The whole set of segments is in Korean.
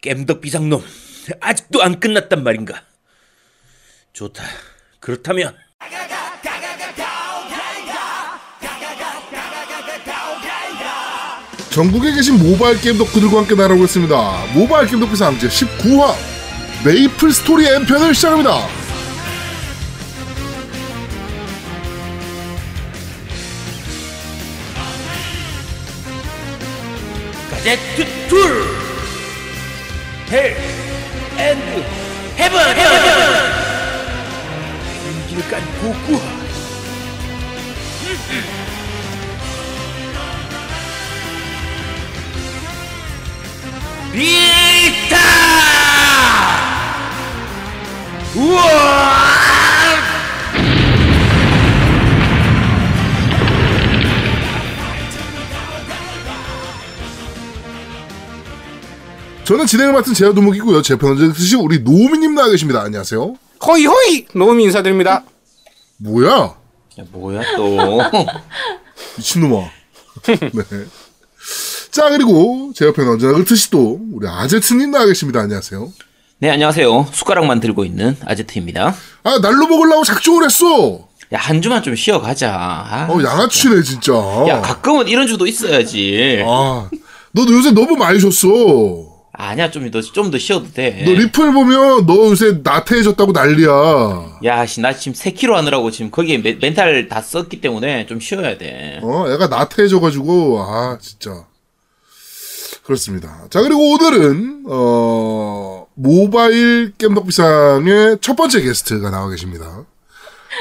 겜덕 비상놈 아직도 안 끝났단 말인가? 좋다. 그렇다면 전국에 계신 모바일 게임 덕후들과 함께 날아오겠습니다. 모바일 게임 덕후 비상 제19화 메이플 스토리 M편을 시작합니다. 가제트 툴 헬 앤드 헤븐 인기를 깐 고쿠 리타! 우와 저는 진행을 맡은 제아도목이고요. 제 편을 드시 우리 노미님 나와 계십니다. 안녕하세요. 호이 호이 노미 인사드립니다. 뭐야? 야, 뭐야 또 미친놈아. 네. 자, 그리고 제 옆에는 언제나 그렇듯이 또 우리 아제트님 나와 계십니다. 안녕하세요. 네 안녕하세요 숟가락만 들고 있는 아제트입니다 아, 날로 먹으려고 작정을 했어. 야 한 주만 좀 쉬어가자 아, 어, 양아치네, 진짜. 야 가끔은 이런 주도 있어야지 아, 너도 요새 너무 많이 줬어. 아니야 좀 더 좀 더 쉬어도 너 돼. 리플 보면 너 요새 나태해졌다고 난리야. 야, 씨, 나 지금 3kg 하느라고 지금 거기에 멘, 멘탈 다 썼기 때문에 좀 쉬어야 돼. 어, 애가 나태해져가지고, 아, 진짜. 그렇습니다. 자, 그리고 오늘은, 어, 모바일 겜덕비상의 첫 번째 게스트가 나와 계십니다.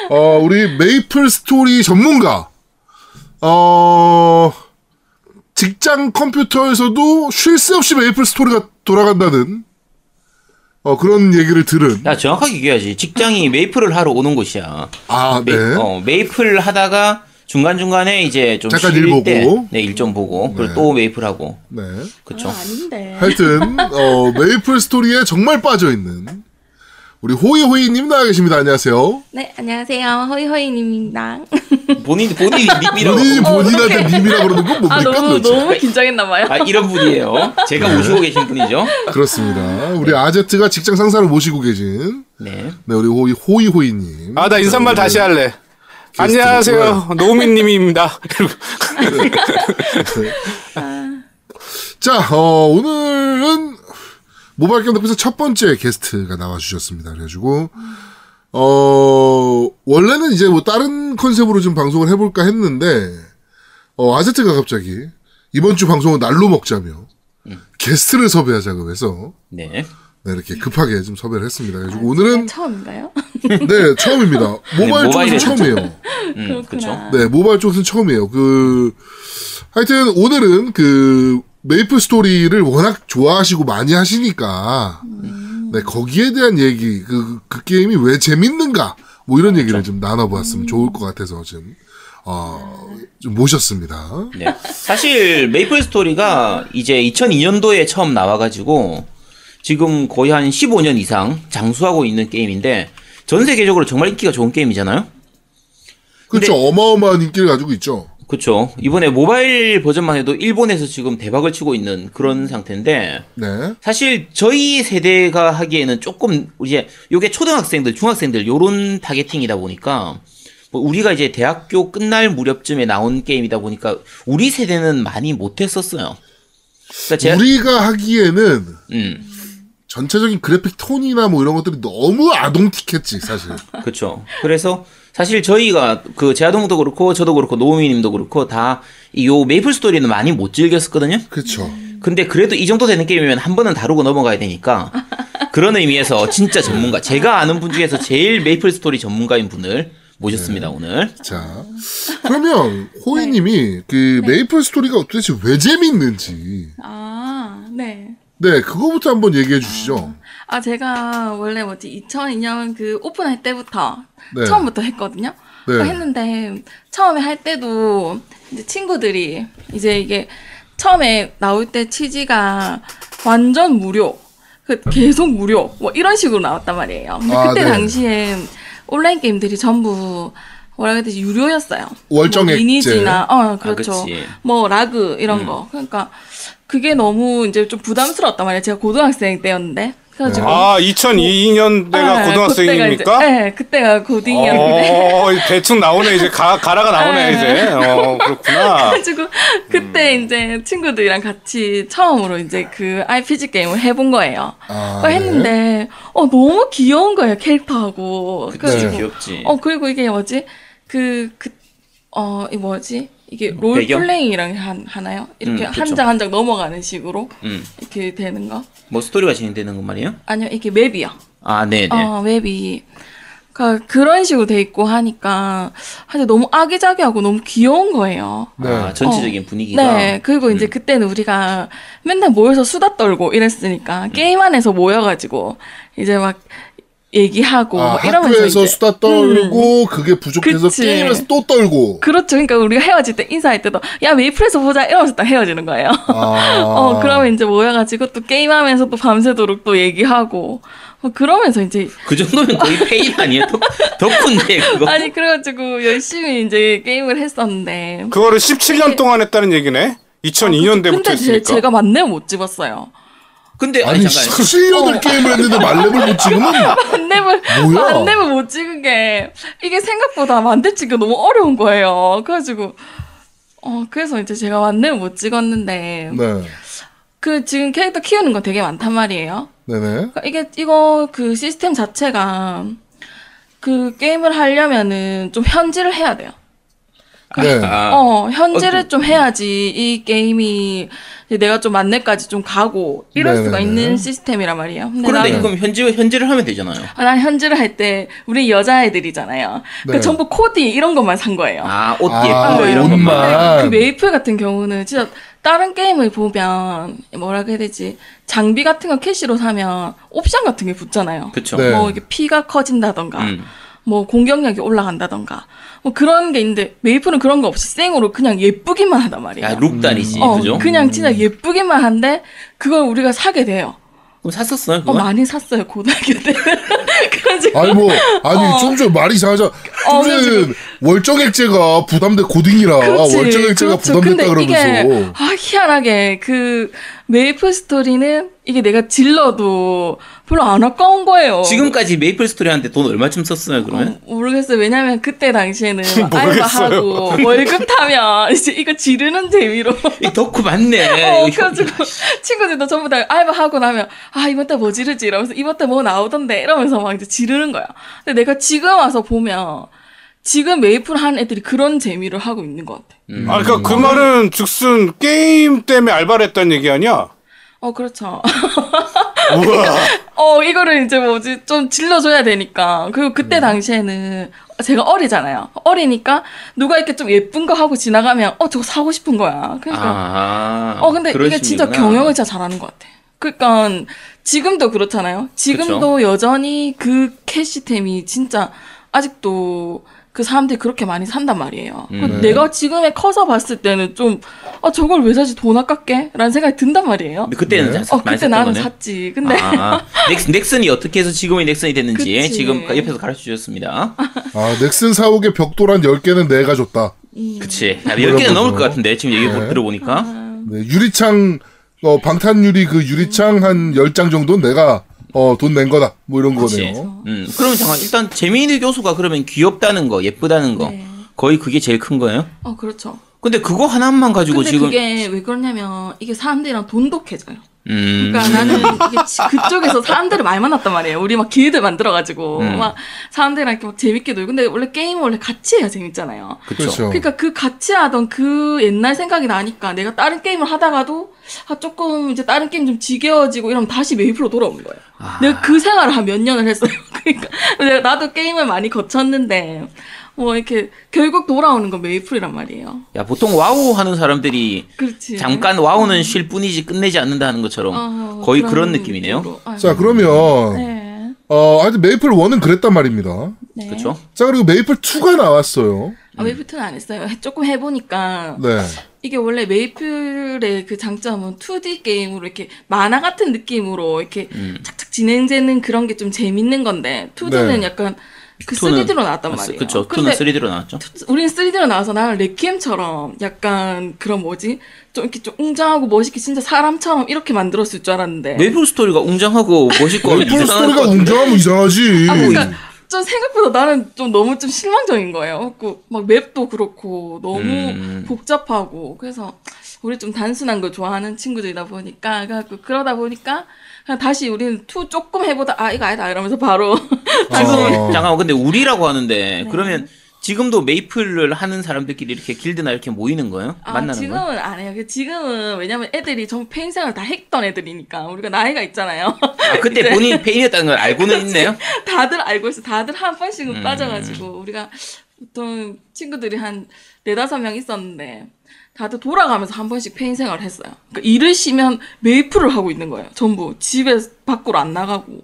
어, 우리 메이플 스토리 전문가, 어, 직장 컴퓨터에서도 쉴 새 없이 메이플 스토리가 돌아간다는, 어, 그런 얘기를 들은, 야, 정확하게 얘기해야지. 직장이 메이플을 하러 오는 곳이야. 아, 네. 메, 어, 메이플 하다가 중간중간에 이제 좀 잠깐 쉴일 보고. 때, 네, 일 좀 보고. 그리고 네. 또 메이플 하고. 네. 그쵸. 아, 아닌데. 하여튼 어, 메이플 스토리에 정말 빠져 있는 우리 호이호이님 나와 계십니다. 안녕하세요. 네, 안녕하세요. 허이허이님입니다. 본인, 본인이 닉이라고. 본인이 어, 본인한테. 님이라 그러는 건 뭡니까 아, 너무, 도대체? 너무 긴장했나봐요. 아, 이런 분이에요. 제가 모시고 계신 분이죠. 그렇습니다. 우리 아제트가 직장 상사를 모시고 계신 네. 네 우리 호이 호이호이님. 아 나 인사말 다시 할래. 안녕하세요 노미님입니다. 자 어, 오늘은 모바일 게임 덕분에 첫 번째 게스트가 나와주셨습니다. 그래가지고 어 원래는 이제 뭐 다른 컨셉으로 좀 방송을 해볼까 했는데 어 아제트가 갑자기 이번 주 방송은 날로 먹자며 게스트를 섭외하자고 해서 네. 네, 이렇게 급하게 좀 섭외를 했습니다. 그래가지고 오늘은 처음인가요? 네 처음입니다. 모바일 모바일에 쪽에서 처음이에요. 음, 그렇구나. 그쵸. 네, 모바일 쪽에서는 처음이에요. 그, 하여튼 오늘은 그, 메이플 스토리를 워낙 좋아하시고 많이 하시니까, 네, 거기에 대한 얘기, 그, 그 게임이 왜 재밌는가, 뭐 이런 얘기를 좀 나눠보았으면 좋을 것 같아서 좀, 어, 좀 모셨습니다. 네. 사실 메이플 스토리가 이제 2002년도에 처음 나와가지고 지금 거의 한 15년 이상 장수하고 있는 게임인데 전 세계적으로 정말 인기가 좋은 게임이잖아요. 그렇죠. 어마어마한 인기를 가지고 있죠. 그렇죠. 이번에 모바일 버전만 해도 일본에서 지금 대박을 치고 있는 그런 상태인데 네. 사실 저희 세대가 하기에는 조금 이제 요게 초등학생들, 중학생들 요런 타겟팅이다 보니까 뭐 우리가 이제 대학교 끝날 무렵쯤에 나온 게임이다 보니까 우리 세대는 많이 못 했었어요. 그러니까 제가 우리가 하기에는 음. 전체적인 그래픽 톤이나 뭐 이런 것들이 너무 아동틱했지, 사실. 그렇죠. 그래서 사실 저희가 그 제아동도 그렇고 저도 그렇고 노우미님도 그렇고 다이요 메이플 스토리는 많이 못 즐겼었거든요. 그렇죠. 근데 그래도 이 정도 되는 게임이면 한 번은 다루고 넘어가야 되니까 그런 의미에서 진짜 전문가 제가 아는 분 중에서 제일 메이플 스토리 전문가인 분을 모셨습니다 오늘. 자, 그러면 호이님이 그 메이플 스토리가 도대체 왜 재밌는지, 아, 네. 네 그거부터 한번 얘기해 주시죠. 아, 제가 원래 뭐지, 2002년 그 오픈할 때부터 네. 처음부터 했거든요. 네. 했는데, 처음에 할 때도 이제 친구들이 이제 이게 처음에 나올 때 취지가 완전 무료. 그 계속 무료. 뭐 이런 식으로 나왔단 말이에요. 근데 아, 그때 네. 당시에 온라인 게임들이 전부 뭐라 해야 되지 유료였어요. 월정 뭐 액제. 리니지나 어 그렇죠. 그치. 뭐 라그 이런 거. 그러니까 그게 너무 이제 좀 부담스러웠단 말이에요. 제가 고등학생 때였는데. 그래가지고. 아 2002년대가 네, 고등학생입니까? 그때가 이제, 네, 그때가 고딩이었는데. 어, 대충 나오네 이제 가 가라가 나오네 네. 이제. 어 그렇구나. 그래가지고 그때 음. 이제 친구들이랑 같이 처음으로 이제 그 RPG 게임을 해본 거예요. 아, 그거 했는데 어 너무 귀여운 거예요 캐릭터하고. 그치, 그래가지고 귀엽지. 어 그리고 이게 뭐지 그 그 어 이 뭐지 이게 음, 배경? 롤플레잉이랑 한 하나요? 이렇게 음, 한 그쵸. 장한 장 넘어가는 식으로 음. 이렇게 되는 거? 뭐 스토리가 진행되는 건 말이에요? 아니요 이게 맵이요. 아, 네네. 어 맵이 그 그런 식으로 돼 있고 하니까 하여튼 너무 아기자기하고 너무 귀여운 거예요. 네. 아, 전체적인 분위기가. 네, 그리고 이제 음. 그때는 우리가 맨날 모여서 수다 떨고 이랬으니까 음. 게임 안에서 모여가지고 이제 막 얘기하고 아, 뭐 이러면서 학교에서 이제 수다 떨고 그게 부족해서 그치. 게임에서 또 떨고. 그렇죠. 그러니까 우리가 헤어질 때 인사할 때도 야 메이플에서 보자 이러면서 딱 헤어지는 거예요. 아. 어 그러면 이제 모여가지고 또 게임하면서 또 밤새도록 또 얘기하고 뭐 그러면서 이제 그 정도면 거의 폐인 아니에요? 덕, 덕후인데, 그거. 아니 그래가지고 열심히 이제 게임을 했었는데 그거를 17년 동안 했다는 얘기네. 2002년대부터 근데 제, 했으니까. 제가 만렙 못 찍었어요. 근데, 아니, 아니, 잠깐. 17년을 게임을 했는데 말렙을 못 찍으면 만렙을 뭐야? 만렙을 못 찍은 게 이게 생각보다 만렙 찍기 너무 어려운 거예요. 그래가지고 어 그래서 이제 제가 만렙을 못 찍었는데 네. 그 지금 캐릭터 키우는 건 되게 많단 말이에요. 네네. 그러니까 이게 이거 그 시스템 자체가 그 게임을 하려면은 좀 현질을 해야 돼요. 네. 아, 어 현질을 어, 좀 해야지 이 게임이 내가 좀 만렙까지 좀 가고 이럴 수가 네네네. 있는 시스템이란 말이에요. 근데 그런데 나는 그럼 현질, 현질을 하면 되잖아요. 아, 난 현질을 할 때 우리 여자애들이잖아요. 네. 그 전부 코디 이런 것만 산 거예요. 아, 옷 아, 예쁜 거 이런 옷만. 것만. 그 메이플 같은 경우는 진짜 다른 게임을 보면 뭐라 해야 되지 장비 같은 거 캐시로 사면 옵션 같은 게 붙잖아요. 그쵸. 네. 뭐 이게 피가 커진다던가 음. 뭐 공격력이 올라간다던가 뭐 그런 게 있는데 메이플은 그런 거 없이 생으로 그냥 예쁘기만 하단 말이에요. 야, 룩다리지, 어, 그죠? 그냥 진짜 예쁘기만 한데 그걸 우리가 사게 돼요. 그럼 샀었어요, 어, 그거? 많이 샀어요 고등학교 때. 그래가지고 아니 뭐 아니 어. 좀 전에 말이 이상하잖 아. 어, 월정액제가 부담돼 고딩이라 그렇지. 월정액제가 그렇죠. 부담됐다 근데 이게 그러면서 아 희한하게 그 메이플 스토리는 이게 내가 질러도 별로 안 아까운 거예요. 지금까지 메이플 스토리 하는데 돈 얼마쯤 썼어요, 그러면? 어, 모르겠어요. 왜냐면 그때 당시에는. 알바하고 월급 타면 이제 이거 지르는 재미로 이 덕후 맞네. 어, 그래가지고 친구들도 전부 다 알바하고 나면 아 이번 달 뭐 지르지 이러면서 이번 달 뭐 나오던데 이러면서 막 이제 지르는 거야. 근데 내가 지금 와서 보면 지금 메이플 하는 애들이 그런 재미를 하고 있는 것 같아. 음. 아, 그러니까 그 말은 즉슨 게임 때문에 알바를 했다는 얘기 아니야? 어 그렇죠. 우와. 어 이거를 이제 뭐지 좀 질러줘야 되니까 그리고 그때 음. 당시에는 제가 어리잖아요. 어리니까 누가 이렇게 좀 예쁜 거 하고 지나가면 어 저거 사고 싶은 거야. 그러니까 아. 어 근데 이게 진짜 심리구나. 경영을 진짜 잘하는 것 같아. 그러니까 지금도 그렇잖아요. 지금도 여전히 그 캐시템이 진짜 아직도 그 사람들이 그렇게 많이 산단 말이에요. 음. 그 내가 지금에 커서 봤을 때는 좀, 아, 저걸 왜 사지 돈 아깝게? 라는 생각이 든단 말이에요. 근데 그때는 네. 사- 어, 많이 그때 나는 거네. 샀지. 근데, 아, 넥슨, 넥슨이 어떻게 해서 지금의 넥슨이 됐는지 그치. 지금 옆에서 가르쳐 주셨습니다. 아 넥슨 사옥의 벽돌 한 10개는 내가 줬다. 그치. 한 그런 10개는 넘을. 것 같은데, 지금 얘기 네. 들어보니까. 네, 유리창 어 방탄유리 그 유리창 한 10장 정도는 내가 어 돈 낸 거다. 뭐 이런 그치. 거네요. 음, 그러면 잠깐, 일단 재미있는 요소가 그러면 귀엽다는 거, 예쁘다는 거. 네. 거의 그게 제일 큰 거예요? 어, 그렇죠. 근데 그거 하나만 가지고 근데 지금. 그게 왜 그러냐면, 이게 사람들이랑 돈독해져요. 음. 그러니까 나는 그쪽에서 사람들을 많이 만났단 말이에요. 우리 막 길드 만들어가지고 음. 막 사람들이랑 이렇게 막 재밌게 놀고. 근데 원래 게임은 원래 같이 해야 재밌잖아요. 그쵸. 그렇죠. 그러니까 그 같이 하던 그 옛날 생각이 나니까 내가 다른 게임을 하다가도 아 조금 이제 다른 게임 좀 지겨워지고 이러면 다시 메이플로 돌아오는 거예요. 아. 내가 그 생활을 한 몇 년을 했어요. 그러니까 내가 나도 게임을 많이 거쳤는데 뭐 이렇게 결국 돌아오는 건 메이플이란 말이에요. 야, 보통 와우 하는 사람들이 그렇지. 잠깐 와우는 쉴 뿐이지 끝내지 않는다는 것처럼 어, 거의 그런 느낌이네요. 아, 자 그러면 네. 어 하여튼 메이플 1은 그랬단 말입니다. 네. 그쵸? 자 그리고 메이플 2가 나왔어요. 아, 메이플 2는 안 했어요. 해- 조금 해보니까 네. 이게 원래 메이플의 그 장점은 2D 게임으로 이렇게 만화 같은 느낌으로 이렇게 음. 착착 진행되는 그런 게 좀 재밌는 건데 2D는 네. 약간 그 투는- 3D로 나왔단 아, 말이에요. 그쵸. 근데 2는 3D로 나왔죠. 우린 3D로 나와서 나는 레퀴엠처럼 약간 그런 뭐지? 좀 이렇게 좀 웅장하고 멋있게 진짜 사람처럼 이렇게 만들었을 줄 알았는데. 메이플 스토리가 웅장하고 멋있고 메이플 스토리가. 웅장하면 이상하지. 아, 그러니까 좀 생각보다 나는 좀 너무 좀 실망적인 거예요. 그막 맵도 그렇고 너무 음. 복잡하고 그래서 우리 좀 단순한 걸 좋아하는 친구들이다 보니까 그래갖고 그러다 보니까 그냥 다시 우리는 two 조금 해보다 아 이거 아니다 이러면서 바로 다시 어. 잠깐만 근데 우리라고 하는데 네. 그러면 지금도 메이플을 하는 사람들끼리 이렇게 길드나 이렇게 모이는 거예요? 아, 만나는 지금은 거예요? 안 해요. 그 지금은 왜냐면 애들이 전 폐인 생활 다 했던 애들이니까 우리가 나이가 있잖아요. 아, 그때 본인 폐인이었다는 걸 알고는 있네요. 다들 알고 있어. 다들 한 번씩은 음. 빠져가지고 우리가 보통 친구들이 한 네다섯 명 있었는데 다들 돌아가면서 한 번씩 폐인 생활을 했어요. 그러니까 일을 쉬면 메이플을 하고 있는 거예요. 전부 집에 밖으로 안 나가고.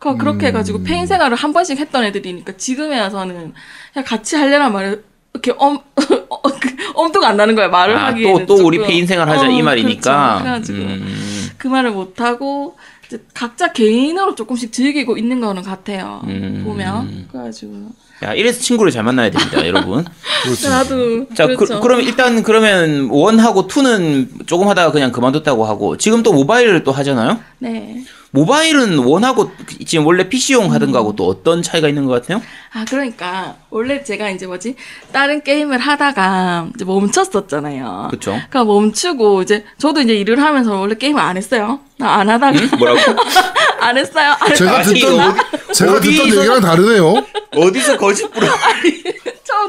그러니까 그렇게 음. 해가지고 폐인 생활을 한 번씩 했던 애들이니까 지금에 와서는 그냥 같이 할래란 말을 이렇게 엄, 엄두가 안 나는 거야 말을 아, 하기에는 또, 또 우리. 폐인 생활 하자 어, 이 말이니까. 그렇죠. 그래가지고 음, 그 말을 못 하고 각자 개인으로 조금씩 즐기고 있는 거는 같아요. 음. 보면 그래가지고 야, 이래서 친구를 잘 만나야 됩니다, 여러분. 그렇지. 나도 자, 그렇죠. 그, 그러면 일단 그러면 one하고 two는 조금 하다가 그냥 그만뒀다고 하고 지금 또 모바일을 또 하잖아요. 네. 모바일은 원하고 지금 원래 PC용 하던 거하고 또 어떤 차이가 있는 것 같아요? 아 그러니까 원래 제가 이제 뭐지 다른 게임을 하다가 이제 멈췄었잖아요. 그쵸? 그러니까 멈추고 이제 저도 이제 일을 하면서 원래 게임을 안 했어요. 나 안 하다가 뭐라고? 안 했어요. 안 제가 아니, 듣던 어디- 제가 듣던 얘기랑 다르네요. 어디서 거짓 부려?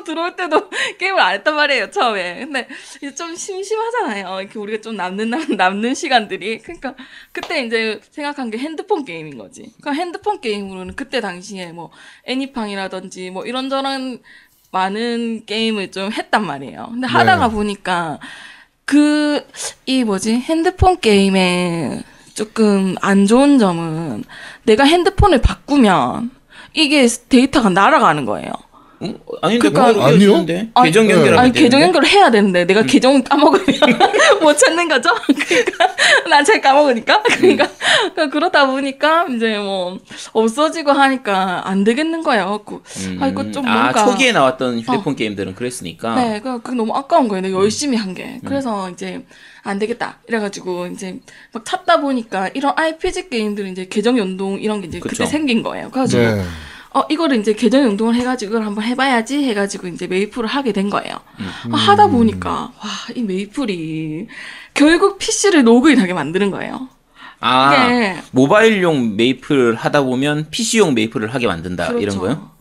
들어올 때도 게임을 안 했단 말이에요, 처음에. 근데 이제 좀 심심하잖아요. 이렇게 우리가 좀 남는, 남, 남는 시간들이. 그러니까 그때 이제 생각한 게 핸드폰 게임인 거지. 그러니까 핸드폰 게임으로는 그때 당시에 뭐 애니팡이라든지 뭐 이런저런 많은 게임을 좀 했단 말이에요. 근데 하다가 보니까 그, 이 뭐지, 핸드폰 게임의 조금 안 좋은 점은 내가 핸드폰을 바꾸면 이게 데이터가 날아가는 거예요. 어? 아닌데 그러니까- 그거 아니요? 아니, 계정 연결하면 아니 계정 되는데? 연결을 해야 되는데 내가 계정을 까먹으면 못 찾는 거죠. 그러니까 난 잘 까먹으니까 그러니까 그러니까 그러다 보니까 이제 뭐 없어지고 하니까 안 되겠는 거예요. 그 음, 아 이거 좀 아, 뭔가 초기에 나왔던 휴대폰 게임들은 그랬으니까. 네, 그, 그 너무 아까운 거예요. 음. 내가 열심히 한 게. 그래서 이제 안 되겠다. 이래가지고 이제 막 찾다 보니까 이런 RPG 게임들은 이제 계정 연동 이런 게 이제 그 그쵸. 때 생긴 거예요. 그래가지고 네. 어 이거를 이제 계정 연동을 해가지고 이걸 한번 해봐야지 해가지고 이제 메이플을 하게 된 거예요. 음. 아, 하다 보니까 와 이 메이플이 결국 PC를 로그인하게 만드는 거예요. 아, 이게 모바일용 메이플 하다 보면 PC용 메이플을 하게 만든다 이런 거요? 그렇죠.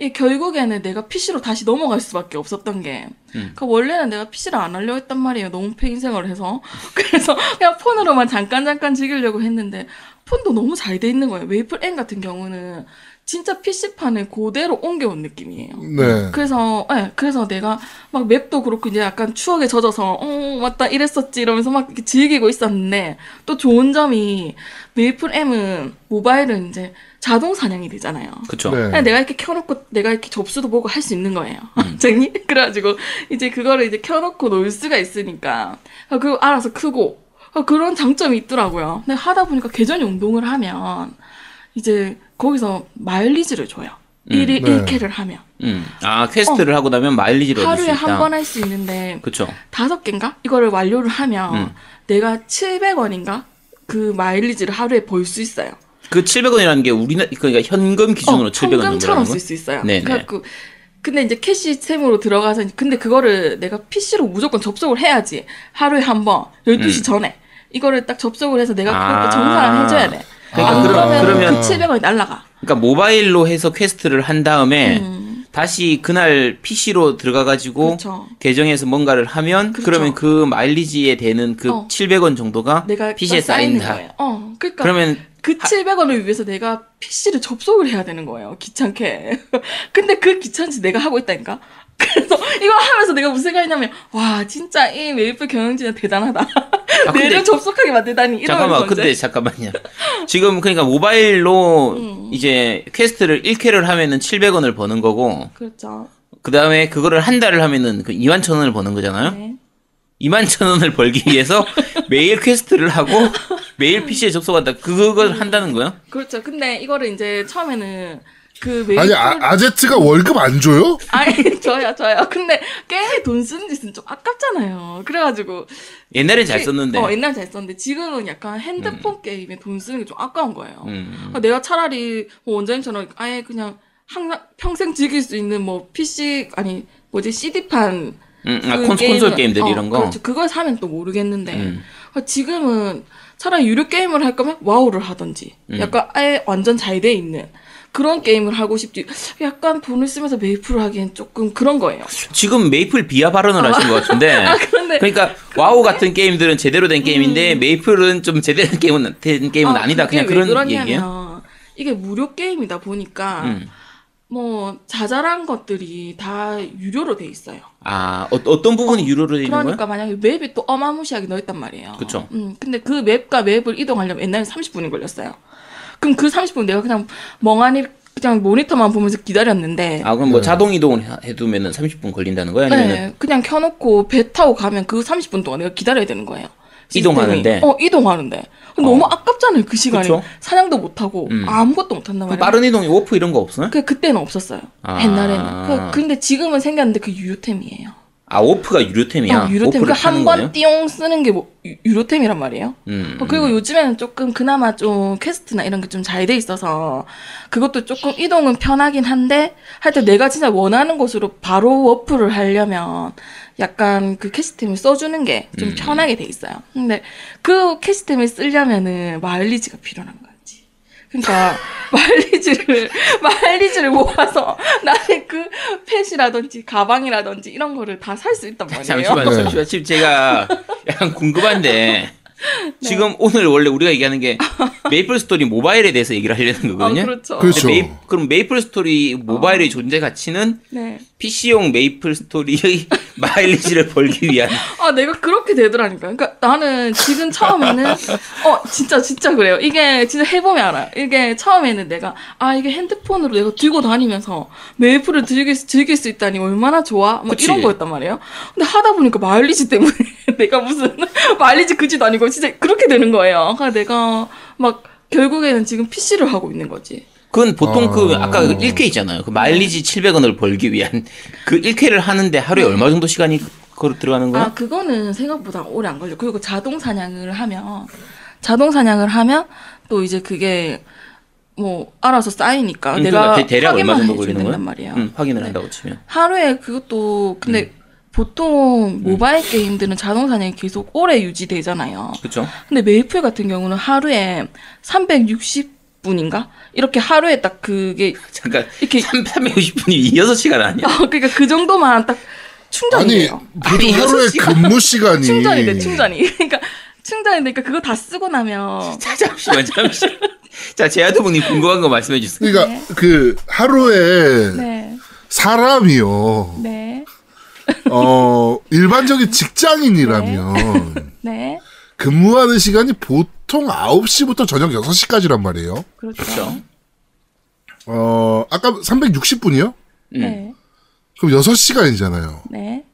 이 결국에는 내가 PC로 다시 넘어갈 수밖에 없었던 게, 음. 그 원래는 내가 PC를 안 하려고 했단 말이에요. 너무 폐인 생활을 해서. 그래서 그냥 폰으로만 잠깐 잠깐 즐기려고 했는데 폰도 너무 잘 돼 있는 거예요. 메이플 M 같은 경우는 진짜 PC판을 그대로 옮겨온 느낌이에요. 네. 그래서, 예, 그래서 내가 막 맵도 그렇고 이제 약간 추억에 젖어서, 어, 맞다, 이랬었지, 이러면서 막 이렇게 즐기고 있었는데, 또 좋은 점이, 메이플 M은, 모바일은 이제 자동 사냥이 되잖아요. 그쵸? 네. 그냥 내가 이렇게 켜놓고 내가 이렇게 접수도 보고 할 수 있는 거예요. 완전히. 그래가지고 이제 그거를 이제 켜놓고 놀 수가 있으니까 그 알아서 크고 어, 그런 장점이 있더라고요. 근데 하다 보니까 계정 연동을 하면 이제 거기서 마일리지를 줘요. 일 1일 네. 1퀘를 하면 음. 아, 퀘스트를 하고 나면 마일리지를 얻을 수 하루에. 한 번 할 수 있는데 그쵸? 다섯 개인가 이거를 완료를 하면 음. 내가 700원인가 그 마일리지를 하루에 벌 수 있어요. 그 700원이라는 게 우리나, 그러니까 현금 기준으로 700원 정도라는 현금처럼 거? 쓸수 있어요. 네네. 그래갖고 근데 이제 캐시템으로 들어가서 근데 그거를 내가 PC로 무조건 접속을 해야지 하루에 한 번 12시 전에 이거를 딱 접속을 해서 내가 음. 아. 그것도 정산을 해줘야 돼. 그러니까 안 그러- 그러면, 그러면- 그 700원이 날라가. 그러니까 모바일로 해서 퀘스트를 한 다음에 음. 다시 그날 PC로 들어가 가지고 그렇죠. 계정에서 뭔가를 하면 그렇죠. 그러면그 마일리지에 되는 그 어. 700원 정도가 내가 PC에 쌓인다. 거예요. 어, 그러니까 그러면 그 700원을 위해서 내가 PC를 접속을 해야 되는 거예요. 귀찮게. 근데 그 귀찮지 내가 하고 있다니까. 그래서 이거 하면서 내가 무슨 생각이냐면 와 진짜 이 메이플 경영진은 대단하다. 아, 내를 접속하게 만들다니 잠깐만, 이러면서 근데 잠깐만요. 지금 그러니까 모바일로 음. 이제 퀘스트를 1퀘를 하면은 700원을 버는 거고, 그렇죠. 그 다음에 그거를 한 달을 하면은 그 2만 천 원을 버는 거잖아요? 네. 2만 천 원을 벌기 위해서 매일 퀘스트를 하고 매일 PC에 접속한다. 그걸 한다는 거예요? 그렇죠. 근데 이거를 이제 처음에는 그 메이플 아니 아, 아제트가 월급 안 줘요? 아니 저요 저요. 근데 게임에 돈 쓰는 짓은 좀 아깝잖아요. 그래가지고 옛날엔 잘 썼는데. 어 옛날 잘 썼는데 지금은 약간 핸드폰 게임에 돈 쓰는 게 좀 아까운 거예요. 음. 그러니까 내가 차라리 뭐 원장님처럼 아예 그냥 항상 평생 즐길 수 있는 뭐 PC 아니 뭐지 CD판 음, 아, 콘, 콘솔 게임들 이런 거. 그 그렇죠. 그걸 사면 또 모르겠는데 음. 어, 지금은 차라리 유료 게임을 할 거면 와우를 하든지 음. 약간 아예 완전 잘 돼 있는 그런 게임을 하고 싶지 약간 돈을 쓰면서 메이플을 하기엔 조금 그런 거예요. 지금 메이플 비하 발언을 하신 것 같은데. 아 그런데 그러니까 와우 같은 게임들은 제대로 된 게임인데 메이플은 좀 제대로 된 게임은 된 게임은 아, 아, 니다 그냥 왜 그런 그러냐면 얘기예요. 이게 무료 게임이다 보니까 음. 뭐 자잘한 것들이 다 유료로 돼 있어요. 아 어, 떤 부분이 유료로 되어 있는 그러니까 거야? 만약에 맵이 또 어마무시하게 넓단 말이에요. 그쵸. 음, 근데 그 맵과 맵을 이동하려면 옛날에 30분이 걸렸어요. 그럼 그 30분 내가 그냥 멍하니 그냥 모니터만 보면서 기다렸는데 아 그럼 뭐 자동 이동을 해- 해두면은 30분 걸린다는 거야? 아니면은 네, 그냥 켜놓고 배 타고 가면 그 30분 동안 내가 기다려야 되는 거예요. 이동하는데? 시스템이. 어, 이동하는데. 너무 아깝잖아요, 그 시간이. 그쵸. 사냥도 못하고, 음. 아무것도 못한단 그 말이에요. 빠른 이동이 워프 이런 거 없어요? 그, 그때는 없었어요. 아. 옛날에는. 그, 근데 지금은 생겼는데 그 유료템이에요. 아 워프가 유료템이야. 어, 유료템. 그 파는 한 거예요? 번 띠용 쓰는 게 뭐, 유- 유료템이란 말이에요. 음. 어, 그리고 요즘에는 조금 그나마 좀 퀘스트나 이런 게 좀 잘 돼 있어서 그것도 조금 이동은 편하긴 한데 하여튼 내가 진짜 원하는 곳으로 바로 워프를 하려면 약간 그 캐시템을 써주는 게좀 편하게 돼 있어요. 근데 그 캐시템을 쓰려면은 마일리지가 필요한 거지. 그러니까 마일리지를 마일리지를 모아서 나의 그 펫이라든지 가방이라든지 이런 거를 다 살 수 있단 말이에요. 잠시만요, 네. 잠시만. 지금 제가 약간 궁금한데 지금 오늘 원래 우리가 얘기하는 게 메이플 스토리 모바일에 대해서 얘기를 하려는 어, 거거든요. 그렇죠. 그렇죠. 근데 메이, 그럼 메이플 스토리 모바일의 존재 가치는 네. PC용 메이플 스토리의 마일리지를 벌기 위한 아, 내가 그렇게 되더라니까. 그러니까 나는 지금 처음에는, 어, 진짜, 진짜 그래요. 이게 진짜 해 보면 알아요. 이게 처음에는 내가, 아, 이게 핸드폰으로 내가 들고 다니면서 메이플을 즐길, 수- 즐길 수 있다니 얼마나 좋아? 뭐 그치. 이런 거였단 말이에요. 근데 하다 보니까 마일리지 때문에 내가 무슨 마일리지 그지도 아니고 진짜 그렇게 되는 거예요. 그러니까 내가 막 결국에는 지금 PC를 하고 있는 거지. 그건 보통 아. 그 아까 그 1K 있잖아요. 그 마일리지 700원을 벌기 위한 그 1K를 하는데 하루에 얼마 정도 시간이 그 들어가는 거야? 아, 그거는 생각보다 오래 안 걸려. 그리고 자동 사냥을 하면, 자동 사냥을 하면, 또 이제 그게, 뭐, 알아서 쌓이니까 음, 내가 그러니까 대- 대략 얼마 확인만 정도 해주면 걸리는 거야? 말이에요. 음, 확인을 네. 한다고 치면. 하루에 그것도, 근데 음. 보통 모바일 게임들은 자동 사냥이 계속 오래 유지되잖아요. 그렇죠? 근데 메이플 같은 경우는 하루에 360분인가? 이렇게 하루에 딱 그게, 잠깐 이렇게, 350분이 6시간 아니야? 어, 그러니까 그 정도만 딱 아니 충전이에요. 보통 아니, 하루에. 근무 시간이 충전이 돼, 충전이. 그러니까 충전이 되니까 그거 다 쓰고 나면 자, 잠시만, 잠시만. 자, 제아도분이 궁금한 거 말씀해 주세요. 그러니까 네. 그 하루에 네, 사람이요. 네, 어 일반적인 직장인이라면 네, 근무하는 시간이 보통 9시부터 저녁 6시까지란 말이에요. 그렇죠. 그렇죠. 어 아까 360분이요? 음. 네, 그럼 6시간이잖아요. 네,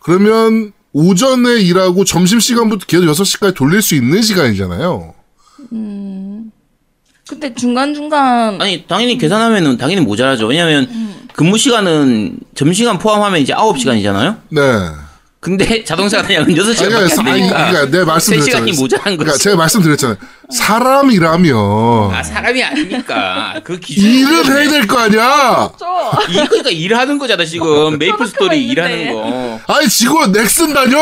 그러면 오전에 일하고 점심시간부터 계속 6시까지 돌릴 수 있는 시간이잖아요. 근데 중간 중간 아니, 당연히 계산하면은 당연히 모자라죠. 왜냐면 음. 근무 시간은 점심시간 포함하면 이제 9시간이잖아요? 네. 근데 자동차 사냥은 6시간밖에 그러니까, 안 아니, 되니까. 그러니까 내가 말씀드렸잖아요. 3시간이 모자란 그러니까 거지. 제가 말씀드렸잖아요. 사람이라면 아, 사람이 아니니까. 그 기준. 일을 해야 될 거 아니야. 저 이, 그러니까 일하는 거잖아, 지금. 메이플 스토리. 일하는 거. 아니 직원 넥슨 다녀?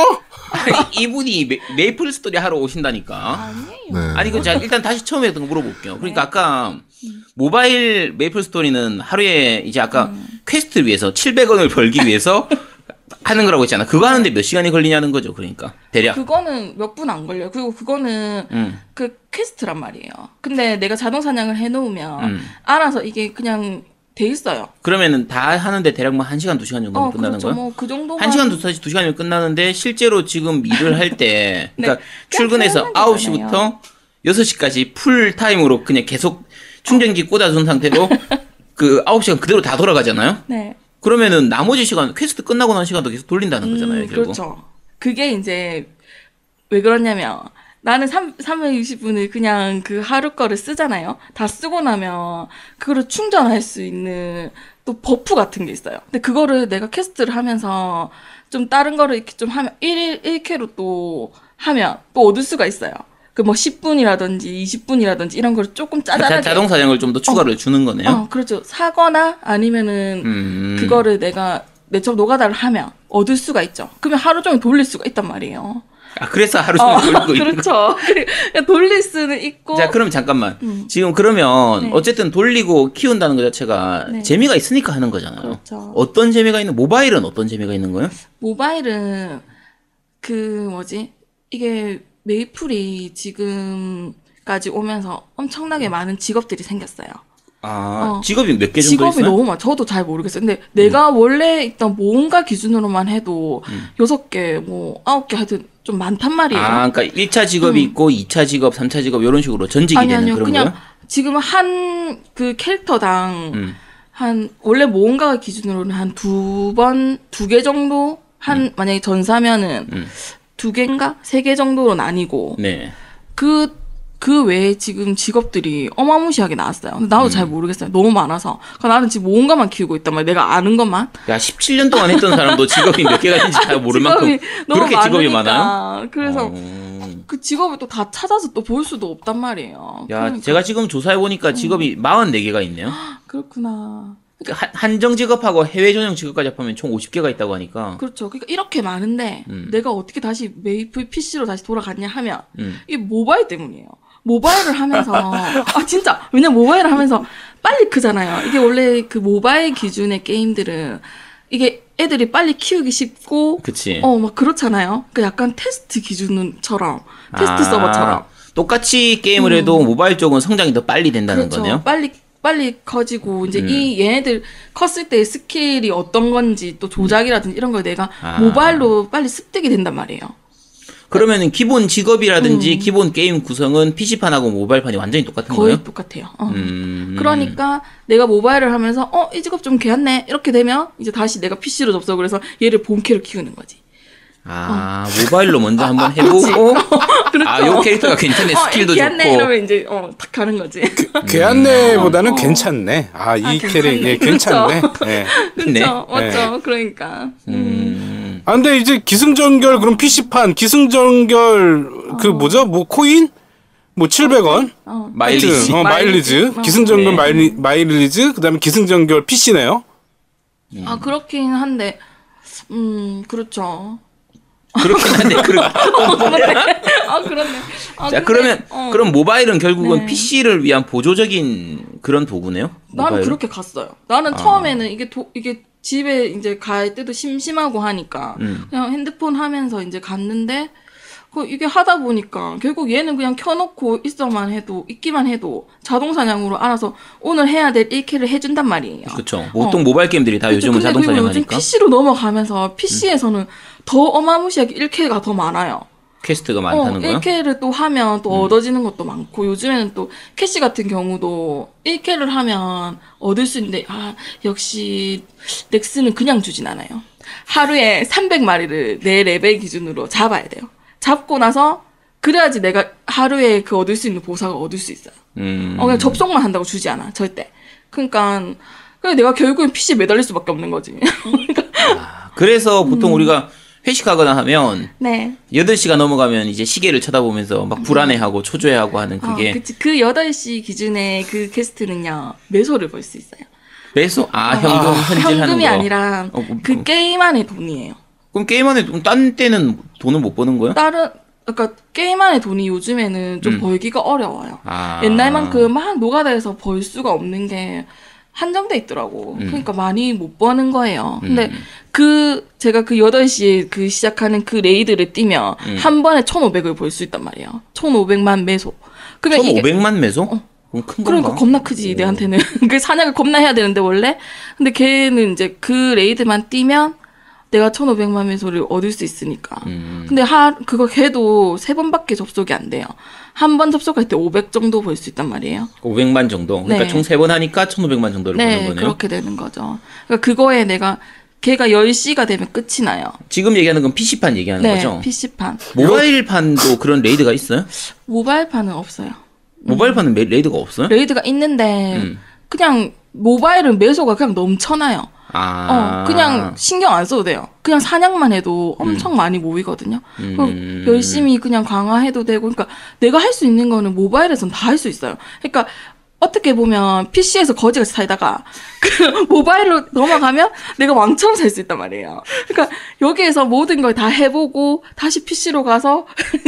아니, 이분이 메, 메이플 스토리 하러 오신다니까. 아니에요. 네. 아니, 그, 자, 일단 다시 처음에 했던 거 물어볼게요. 그러니까 아까 모바일 메이플 스토리는 하루에 이제 아까 퀘스트 위해서 700원을 벌기 위해서 하는 거라고 했잖아. 그거 하는데 몇 시간이 걸리냐는 거죠, 그러니까. 대략. 그거는 몇 분 안 걸려요. 그리고 그거는 음. 그 퀘스트란 말이에요. 근데 내가 자동 사냥을 해놓으면 음. 알아서 이게 그냥 돼 있어요. 그러면 다 하는데 대략 뭐 1시간, 2시간 정도면 어, 끝나는 그렇죠. 거야? 뭐그 정도만. 한 시간 두 시간 두 시간이면 끝나는데 실제로 지금 일을 할 때 그러니까 네. 출근해서 그냥 9시부터 6시까지 풀 타임으로 그냥 계속 충전기 꽂아둔 상태로 그 9시간 그대로 다 돌아가잖아요. 네. 그러면은 나머지 시간 퀘스트 끝나고 난 시간도 계속 돌린다는 거잖아요, 음, 결국. 그렇죠. 그게 이제 왜 그러냐면 나는 3, 360분을 그냥 그 하루 거를 쓰잖아요. 다 쓰고 나면 그거를 충전할 수 있는 또 버프 같은 게 있어요. 근데 그거를 내가 퀘스트를 하면서 좀 다른 거를 이렇게 좀 하면 1일 1퀘로 또 하면 또 얻을 수가 있어요. 그 뭐 10분이라든지 20분이라든지 이런 걸 조금 자, 짜잘하게 자동 사냥을 좀 더 추가를 주는 거네요. 어, 그렇죠. 사거나 아니면은 음. 그거를 내가 내처럼 노가다를 하면 얻을 수가 있죠. 그러면 하루 종일 돌릴 수가 있단 말이에요. 아, 그래서 하루 종일 어, 돌리고 그렇죠. 그냥 돌릴 수는 있고. 자, 그럼 잠깐만. 음. 지금 그러면 네. 어쨌든 돌리고 키운다는 것 자체가 네. 재미가 있으니까 하는 거잖아요. 그렇죠. 어떤 재미가 있는 모바일은 어떤 재미가 있는 거예요? 모바일은 그 뭐지 이게 메이플이 지금까지 오면서 엄청나게 많은 직업들이 생겼어요. 아, 어. 직업이 몇 개 정도 직업이 있어요? 음. 너무 많아. 저도 잘 모르겠어요. 근데 내가 원래 있던 모험가 기준으로만 해도 여섯 개, 뭐 아홉 개 하여튼 좀 많단 말이에요. 아, 그러니까 1차 직업이 음. 있고 2차 직업, 3차 직업 이런 식으로 전직이 아니 되는 아니요. 그런 그냥 거예요? 지금 한 그 캐릭터당 음. 한 원래 모험가 기준으로는 한 두 번 두 개 정도 한 만약에 전사면은 음. 두 개인가 세 개 정도로 나뉘고 네. 그, 그 외에 지금 직업들이 어마무시하게 나왔어요. 근데 음. 나도 잘 모르겠어요. 너무 많아서. 그러니까 나는 지금 모험가만 키우고 있단 말이야. 내가 아는 것만. 야, 17년 동안 했던 사람도 직업이 몇 개가 있는지 잘 모를 만큼 그렇게 직업이 많으니까. 많아요? 그래서 어. 그 직업을 또 다 찾아서 또 볼 수도 없단 말이에요. 야, 그러니까. 제가 지금 조사해 보니까 직업이 44개가 있네요. 그렇구나. 그러니까 한- 한정 직업하고 해외 전용 직업까지 합하면 총 50개가 있다고 하니까. 그렇죠. 그러니까 이렇게 많은데 음. 내가 어떻게 다시 메이플 PC로 다시 돌아갔냐 하면 음. 이게 모바일 때문이에요. 모바일을 하면서 아 진짜 왜냐 면 모바일을 하면서 빨리 크잖아요. 이게 원래 그 모바일 기준의 게임들은 이게 애들이 빨리 키우기 쉽고 그치. 어 막 그렇잖아요. 그 약간 테스트 기준처럼 테스트 아, 서버처럼 똑같이 게임을 해도 모바일 쪽은 성장이 더 빨리 된다는 그렇죠. 거네요. 빨리 빨리 커지고 이제 음. 이 얘네들 컸을 때 스킬이 어떤 건지 또 조작이라든지 이런 걸 내가 아. 모바일로 빨리 습득이 된단 말이에요. 그러면은 기본 직업이라든지 음. 기본 게임 구성은 PC판하고 모바일판이 완전히 똑같은 거의 거예요? 똑같아요. 어. 음. 그러니까 내가 모바일을 하면서 어 이 직업 좀 개안네 이렇게 되면 이제 다시 내가 PC로 접속을 해서 얘를 본캐로 키우는 거지. 아, 모바일로 먼저 한번 해보고, 그렇죠. 아, 요 캐릭터가 괜찮네, 스킬도 어, 개안네 좋고. 이러면 이제 어 탁 가는 거지. 개안네보다는 어. 괜찮네. 아, 이 아, 캐릭, 예, 괜찮네. 괜찮네. 예. 네. 그렇죠. 맞죠. 그러니까. 음. 음. 아, 근데 이제 기승전결, 그럼 PC판, 기승전결, 그 뭐죠? 뭐 코인? 뭐 700원? 어. 마일리지. 어, 마일리지. 마일리지. 어. 기승전결 네. 마일리, 마일리지. 그 다음에 기승전결 PC네요. 아 그렇긴 한데 음 그렇죠. 그렇긴 한데, 그렇, 아 그렇네. 아, 자, 근데, 그러면, 어, 그럼 모바일은 결국은 네. PC를 위한 보조적인 그런 도구네요? 나는 모바일은? 그렇게 갔어요. 나는 아. 처음에는 이게 도, 이게 집에 이제 갈 때도 심심하고 하니까 음. 그냥 핸드폰 하면서 이제 갔는데 그 이게 하다 보니까 결국 얘는 그냥 켜놓고 있어만 해도 있기만 해도 자동 사냥으로 알아서 오늘 해야 될 1퀘를 해준단 말이에요. 그쵸. 보통 모바일 게임들이 다 그쵸. 요즘은 자동 그리고 요즘 사냥하니까. PC로 넘어가면서 PC에서는 더 어마무시하게 1퀘가 더 많아요. 퀘스트가 어, 많다는 거요? 1퀘를 또 하면 또 얻어지는 것도 많고 요즘에는 또 캐시 같은 경우도 1퀘를 하면 얻을 수 있는데 아 역시 넥슨은 그냥 주진 않아요. 하루에 300마리를 내 레벨 기준으로 잡아야 돼요. 잡고 나서 그래야지 내가 하루에 그 얻을 수 있는 보상을 얻을 수 있어요. 음. 어, 그냥 접속만 한다고 주지 않아 절대. 그러니까 그래 내가 결국엔 PC에 매달릴 수밖에 없는 거지. 그래서 보통 음. 우리가 회식하거나 하면 네. 8시가 넘어가면 이제 시계를 쳐다보면서 막 불안해하고 초조해하고 하는 그게 어, 그치. 그 8시 기준의 그 퀘스트는요, 메소를 벌수 있어요. 메소 아 현금 현질하는 현금이 거. 아니라 어, 뭐, 그 뭐. 게임 안의 돈이에요. 그럼 게임 안에 돈- 딴 때는 돈을 못 버는 거예요? 다른 그러니까 게임 안의 돈이 요즘에는 좀 음. 벌기가 어려워요. 아. 옛날만큼 막 노가다에서 벌 수가 없는 게 한정돼 있더라고. 음. 그러니까 많이 못 버는 거예요. 근데 음. 그 제가 그 8시에 그 시작하는 그 레이드를 뛰면 음. 한 번에 1,500을 벌 수 있단 말이에요. 1,500만 메소. 그러면 이게 1,500만 메소? 그럼 큰 그러니까? 겁나 크지 내한테는 그 사냥을 겁나 해야 되는데 원래 근데 걔는 이제 그 raid만 뛰면 내가 1,500만 메소를 얻을 수 있으니까 음. 근데 하 그거 걔도 세 번밖에 접속이 안 돼요 한 번 접속할 때 500 정도 벌 수 있단 말이에요 500만 정도. 그러니까 네. 총세 번 하니까 1,500만 정도를 버는 네 거네요. 그렇게 되는 거죠 그러니까 그거에 내가 걔가 10시가 되면 끝이 나요. 지금 얘기하는 건 PC판 얘기하는 네, 거죠? PC판. 모바일판도 그런 raid가 있어요? 모바일판은 없어요. 모바일판은 메- raid가 없어요? raid가 있는데 음. 그냥 모바일은 메소가 그냥 넘쳐나요. 아. 어, 그냥 신경 안 써도 돼요. 그냥 사냥만 해도 엄청 많이 모이거든요. 음. 열심히 그냥 강화해도 되고, 그러니까 내가 할 수 있는 거는 모바일에선 다 할 수 있어요. 그러니까 어떻게 보면 PC에서 거지같이 살다가 그 모바일로 넘어가면 내가 왕처럼 살 수 있단 말이에요. 그러니까 여기에서 모든 걸 다 해보고 다시 PC로 가서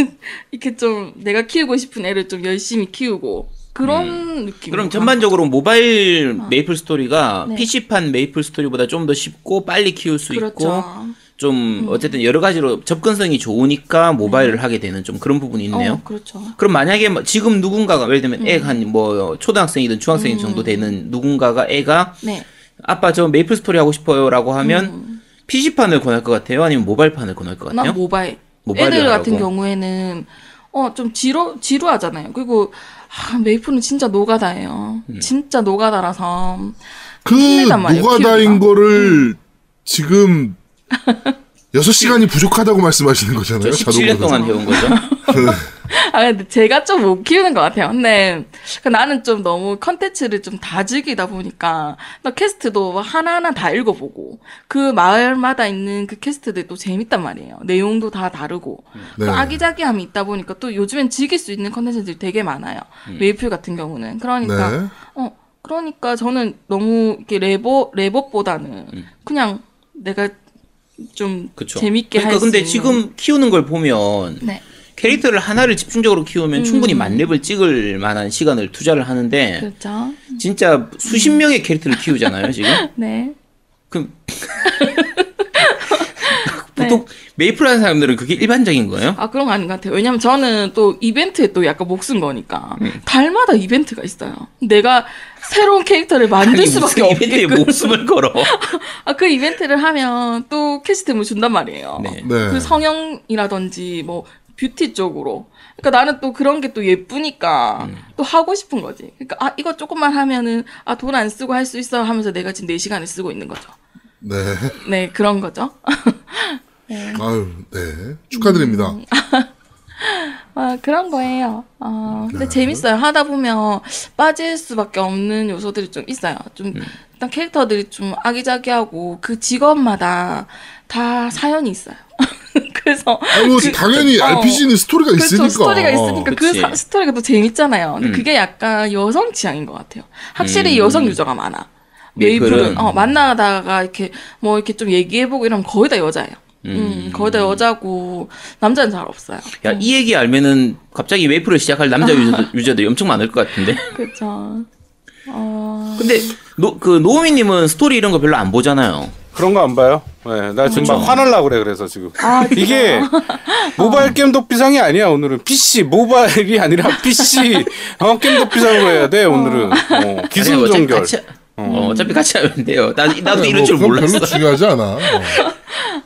이렇게 좀 내가 키우고 싶은 애를 좀 열심히 키우고 그런 느낌. 음. 그럼 전반적으로 모바일 어. 메이플 스토리가 네. PC판 메이플 스토리보다 좀 더 쉽고 빨리 키울 수 있고 그렇죠. 좀 어쨌든 여러 가지로 접근성이 좋으니까 모바일을 하게 되는 좀 그런 부분이 있네요. 어, 그렇죠. 그럼 만약에 뭐 지금 누군가가 예를 들면 애가 한뭐 초등학생이든 중학생 정도 되는 누군가가 애가 네. 아빠 저 메이플 스토리 하고 싶어요라고 하면 음. PC판을 권할 것 같아요? 아니면 모바일판을 권할 것 같아요? 난 모바일. 애들 같은 하라고? 경우에는 어 좀 지루 지루하잖아요. 그리고 아, 메이플은 진짜 노가다예요. 음. 진짜 노가다라서 그 힘들단 말이에요, 노가다인 키우기가. 거를 지금 6시간이 부족하다고 말씀하시는 거잖아요. 저 17년 자동으로. 동안 해온 거죠. 아 근데 제가 좀 못 키우는 것 같아요. 근데 그 나는 좀 너무 컨텐츠를 좀 다 즐기다 보니까 나 quest도 하나하나 다 읽어보고 그 마을마다 있는 그 quest들도 재밌단 말이에요. 내용도 다 다르고 네. 또 아기자기함이 있다 보니까 또 요즘엔 즐길 수 있는 컨텐츠들이 되게 많아요. 메이플 같은 경우는 그러니까 네. 어 그러니까 저는 너무 이렇게 레벨 레벨보다는 음. 그냥 내가 좀 그쵸. 재밌게 그러니까 근데 있는 지금 키우는 걸 보면 네. 캐릭터를 하나를 집중적으로 키우면 음. 충분히 만렙을 찍을 만한 시간을 투자를 하는데 그렇죠. 진짜 수십 명의 캐릭터를 키우잖아요 지금. 네. 그럼 보통 메이플 하는 사람들은 그게 일반적인 거예요? 아 그런 거 아닌 것 같아요. 왜냐면 저는 또 이벤트에 또 약간 목숨 거니까 음. 달마다 이벤트가 있어요. 내가 새로운 캐릭터를 만들 아니, 수밖에 없게끔 목숨을 걸어. 아 그 이벤트를 하면 또 캐스템을 준단 말이에요. 네. 네. 그 성형이라든지 뭐 뷰티 쪽으로. 그러니까 나는 또 그런 게 또 예쁘니까 음. 또 하고 싶은 거지. 그러니까 아 이거 조금만 하면은 아 돈 안 쓰고 할 수 있어 하면서 내가 지금 4 시간을 쓰고 있는 거죠. 네. 네 그런 거죠. 아유, 네. 축하드립니다. 음. 아, 그런 거예요. 어, 근데 네. 재밌어요. 하다 보면 빠질 수밖에 없는 요소들이 좀 있어요. 좀, 음. 일단 캐릭터들이 좀 아기자기하고 그 직업마다 다 사연이 있어요. 그래서. 아니, 뭐, 그- 당연히 어. RPG는 스토리가 그렇죠. 있으니까. 스토리가 있으니까 그 그치. 사- 스토리가 또 재밌잖아요. 근데 음. 그게 약간 여성 취향인 것 같아요. 확실히 음. 여성 user가 많아. 메이플은 어, 만나다가 이렇게 뭐 이렇게 좀 얘기해보고 이러면 거의 다 여자예요. 음, 거의 다 여자고 남자는 잘 없어요. 야, 이 얘기 알면은 갑자기 메이플을 시작할 남자 user들, user들이 엄청 많을 것 같은데. 그렇죠. 어, 근데 노, 그 노우미 님은 스토리 이런 거 별로 안 보잖아요. 그런 거 안 봐요. 네, 나 지금 막 화날라 그래 그래서 지금 아? 이게 모바일 게임 덕비상이 아니야 오늘은 PC 모바일이 아니라 PC 어, 게임 덕비상으로 해야 돼 오늘은 어, 기승전결 같이, 어, 어차피 같이 하면 돼요. 나, 나도 네, 이럴 뭐줄 몰랐어. 별로 중요하지 않아. 어.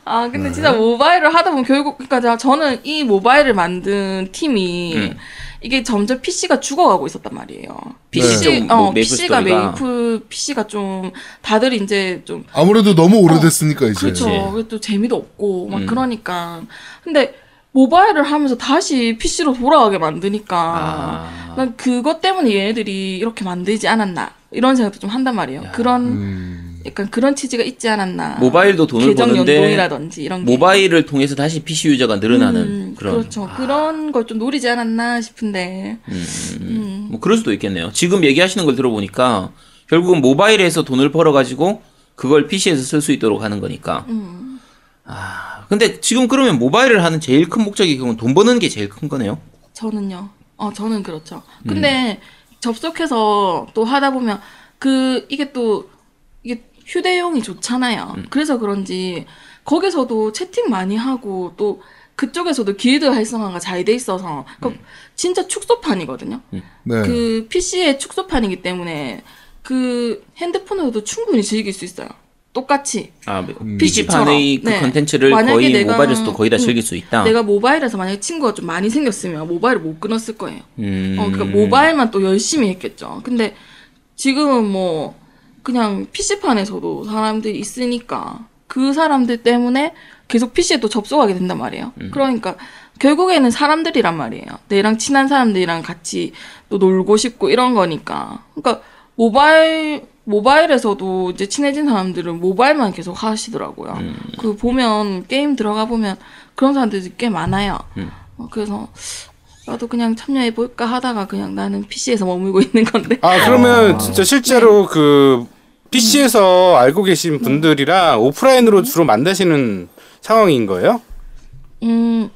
아, 근데 진짜 모바일을 하다 보면 결국, 그니까 러 저는 이 모바일을 만든 팀이 음. 이게 점점 PC가 죽어가고 있었단 말이에요. PC 쪽 뭐, 어, 메이플 PC가. 메이플 PC가 좀 다들 이제 좀 아무래도 너무 오래됐으니까, 이제. 그렇죠. 또 재미도 없고 막 음. 그러니까. 근데 모바일을 하면서 다시 PC로 돌아가게 만드니까 아. 난 그것 때문에 얘네들이 이렇게 만들지 않았나 이런 생각도 좀 한단 말이에요. 그런 음. 약간 그런 취지가 있지 않았나. 모바일도 돈을 계정 버는데 연동이라든지 이런 게. 모바일을 통해서 다시 PC 유저가 늘어나는 음, 그런. 그렇죠. 그런 걸 좀 노리지 않았나 싶은데. 음. 뭐 그럴 수도 있겠네요. 지금 얘기하시는 걸 들어보니까 결국은 모바일에서 돈을 벌어 가지고 그걸 PC에서 쓸 수 있도록 하는 거니까. 음. 아, 근데 지금 그러면 모바일을 하는 제일 큰 목적이 그건 돈 버는 게 제일 큰 거네요. 저는요. 어, 저는 그렇죠. 근데 접속해서 또 하다 보면 그 이게 또 이게 휴대용이 좋잖아요. 그래서 그런지 거기서도 채팅 많이 하고 또 그쪽에서도 길드 활성화가 잘 돼 있어서 그 진짜 축소판이거든요. 네. 그 PC의 축소판이기 때문에 그 핸드폰으로도 충분히 즐길 수 있어요. 똑같이. 아. PC판의 그 네. 컨텐츠를 만약에 거의 내가- 모바일에서도 거의 다 음, 즐길 수 있다. 내가 모바일에서 만약에 친구가 좀 많이 생겼으면 모바일을 못 끊었을 거예요. 음. 어, 그러니까 모바일만 또 열심히 했겠죠. 근데 지금은 뭐 그냥 PC판에서도 사람들이 있으니까 그 사람들 때문에 계속 PC에 또 접속하게 된단 말이에요. 음. 그러니까 결국에는 사람들이란 말이에요. 내랑 친한 사람들이랑 같이 또 놀고 싶고 이런 거니까. 그러니까 모바일 모바일에서도 이제 친해진 사람들은 모바일만 계속 하시더라고요. 음. 그 보면 게임 들어가 보면 그런 사람들이 꽤 많아요. 음. 어, 그래서 나도 그냥 참여해 볼까 하다가 그냥 나는 PC에서 머물고 있는 건데. 아 그러면 진짜 실제로 그 PC에서 알고 계신 분들이랑 오프라인으로 주로 만나시는 상황인 거예요? 음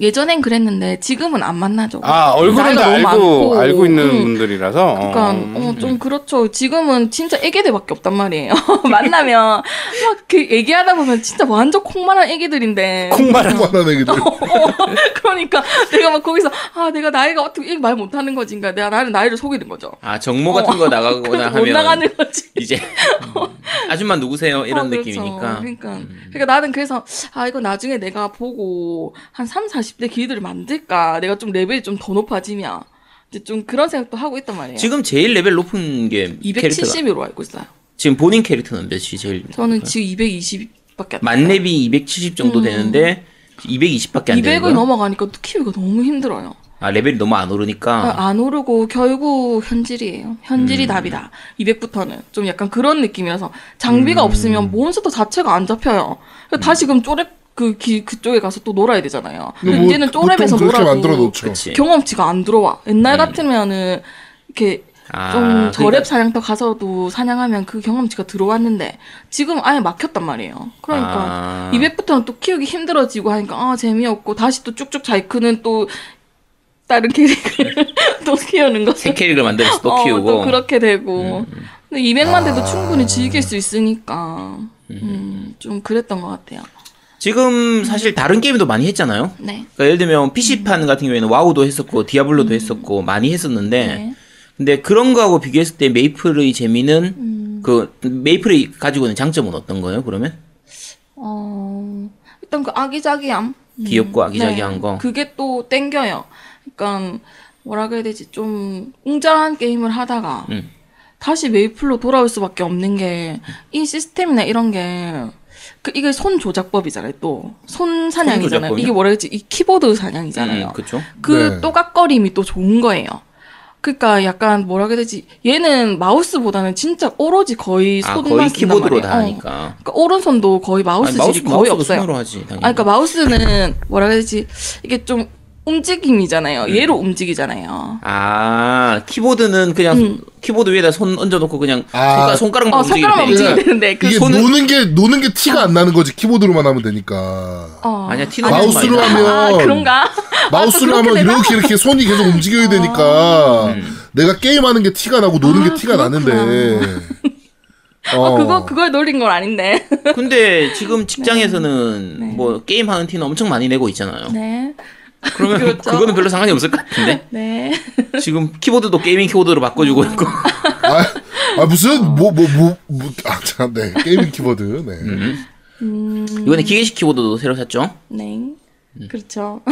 예전엔 그랬는데 지금은 안 만나죠. 아 얼굴은 다 알고 많고. 알고 있는 음. 분들이라서. 그러니까 어. 어, 좀 그렇죠. 지금은 진짜 애기들밖에 없단 말이에요. 만나면 막그 얘기하다 보면 진짜 완전 콩만한 애기들인데. 콩말한 만한 애기들. 그러니까 내가 막 거기서 아 내가 나이가 어떻게 말 못하는 거지, 그러니까 내가 나를 나이를 속이는 거죠. 아 정모 같은 거 나가거나 그래서 못 하면 나가는 거지. 이제 아줌마 누구세요 이런 어, 그렇죠. 느낌이니까. 음. 그러니까, 그러니까 나는 그래서 아 이거 나중에 내가 보고 한 3, 40대 기들을 만들까. 내가 좀 레벨이 좀 더 높아지면 이제 좀 그런 생각도 하고 있단 말이에요. 지금 제일 레벨 높은 게 캐릭터가 270으로 알고 있어요. 지금 본인 캐릭터는 몇이 제일 저는 지금 220밖에 안 만렙이 270 정도 음. 되는데 220밖에 안 되는 200을 거야? 넘어가니까 또 키우기가 너무 힘들어요. 아 레벨이 너무 안 오르니까 안 오르고 결국 현질이에요. 현질이 음. 답이다. 200부터는 좀 약간 그런 느낌이라서 장비가 음. 없으면 몬스터 자체가 안 잡혀요. 그래서 다시 그럼 쪼렙 그 기, 그쪽에 가서 또 놀아야 되잖아요. 근데 뭐, 이제는 쪼렙에서 놀아도. 경험치가 안 들어와. 옛날 같으면은 이렇게 아, 좀 그러니까 저랩 사냥터 가서도 사냥하면 그 경험치가 들어왔는데 지금 아예 막혔단 말이에요. 그러니까 아. 200부터는 또 키우기 힘들어지고 하니까 아 재미없고 다시 또 쭉쭉 잘 크는 또 다른 캐릭을 또 키우는 거. 새 캐릭을 만들어서 또 어, 키우고 또 그렇게 되고. 근데 200만 대도 아. 충분히 즐길 수 있으니까 음, 좀 그랬던 것 같아요. 지금 사실 다른 게임도 많이 했잖아요. 네. 그러니까 예를 들면 PC판 같은 경우에는 와우도 했었고 디아블로도 했었고 많이 했었는데 네. 근데 그런 거하고 비교했을 때 메이플의 재미는 음. 그 메이플이 가지고 있는 장점은 어떤 거예요? 그러면 어, 일단 그 아기자기함. 음, 귀엽고 아기자기한 거. 그게 또 땡겨요. 그러니까 뭐라 그래야 되지? 좀 웅장한 게임을 하다가 음. 다시 메이플로 돌아올 수밖에 없는 게 이 시스템이나 이런 게 그 이게 손 조작법이잖아요. 또 손 사냥이잖아요. 이게 뭐라 그랬지? 이 키보드 사냥이잖아요. 음, 그렇죠. 그 네. 또각거림이 또 좋은 거예요. 그러니까 약간 뭐라 그래야 되지? 얘는 마우스보다는 진짜 오로지 거의 아 손만 거의 쓴단 키보드로 말이에요. 다 어. 하니까. 그러니까 오른손도 거의 마우스 아니, 질이 거의 없어요. 손으로 하지. 아니, 그러니까 마우스는 뭐라 해야 되지? 이게 좀 움직임이잖아요. 얘로 움직이잖아요. 아 키보드는 그냥 키보드 위에다 손 얹어놓고 그냥 아. 손가락, 손가락만 어, 움직이면 손가락만. 움직이면 되는데 그 이게 손은- 노는 게 노는 게 티가 안 나는 거지 키보드로만 하면 되니까. 어. 아니야 티는 마우스로 나. 하면 아, 그런가? 마우스로 아, 또 하면 되나? 이렇게 이렇게 손이 계속 움직여야 되니까 음. 내가 게임하는 게 티가 나고 노는 아, 게 티가 나는데. 어, 어. 그거 그걸 노린 건 아닌데. 근데 지금 직장에서는 네. 뭐 게임 하는 티는 엄청 많이 내고 있잖아요. 네. 그러면 그렇죠. 그거는 별로 상관이 없을 것 같은데 네. 지금 키보드도 gaming 키보드로 바꿔주고 있고 아, 아 무슨 뭐 뭐 뭐 뭐아 참 네. gaming 키보드. 네. 음, 이번에 기계식 키보드도 새로 샀죠. 네. 그렇죠.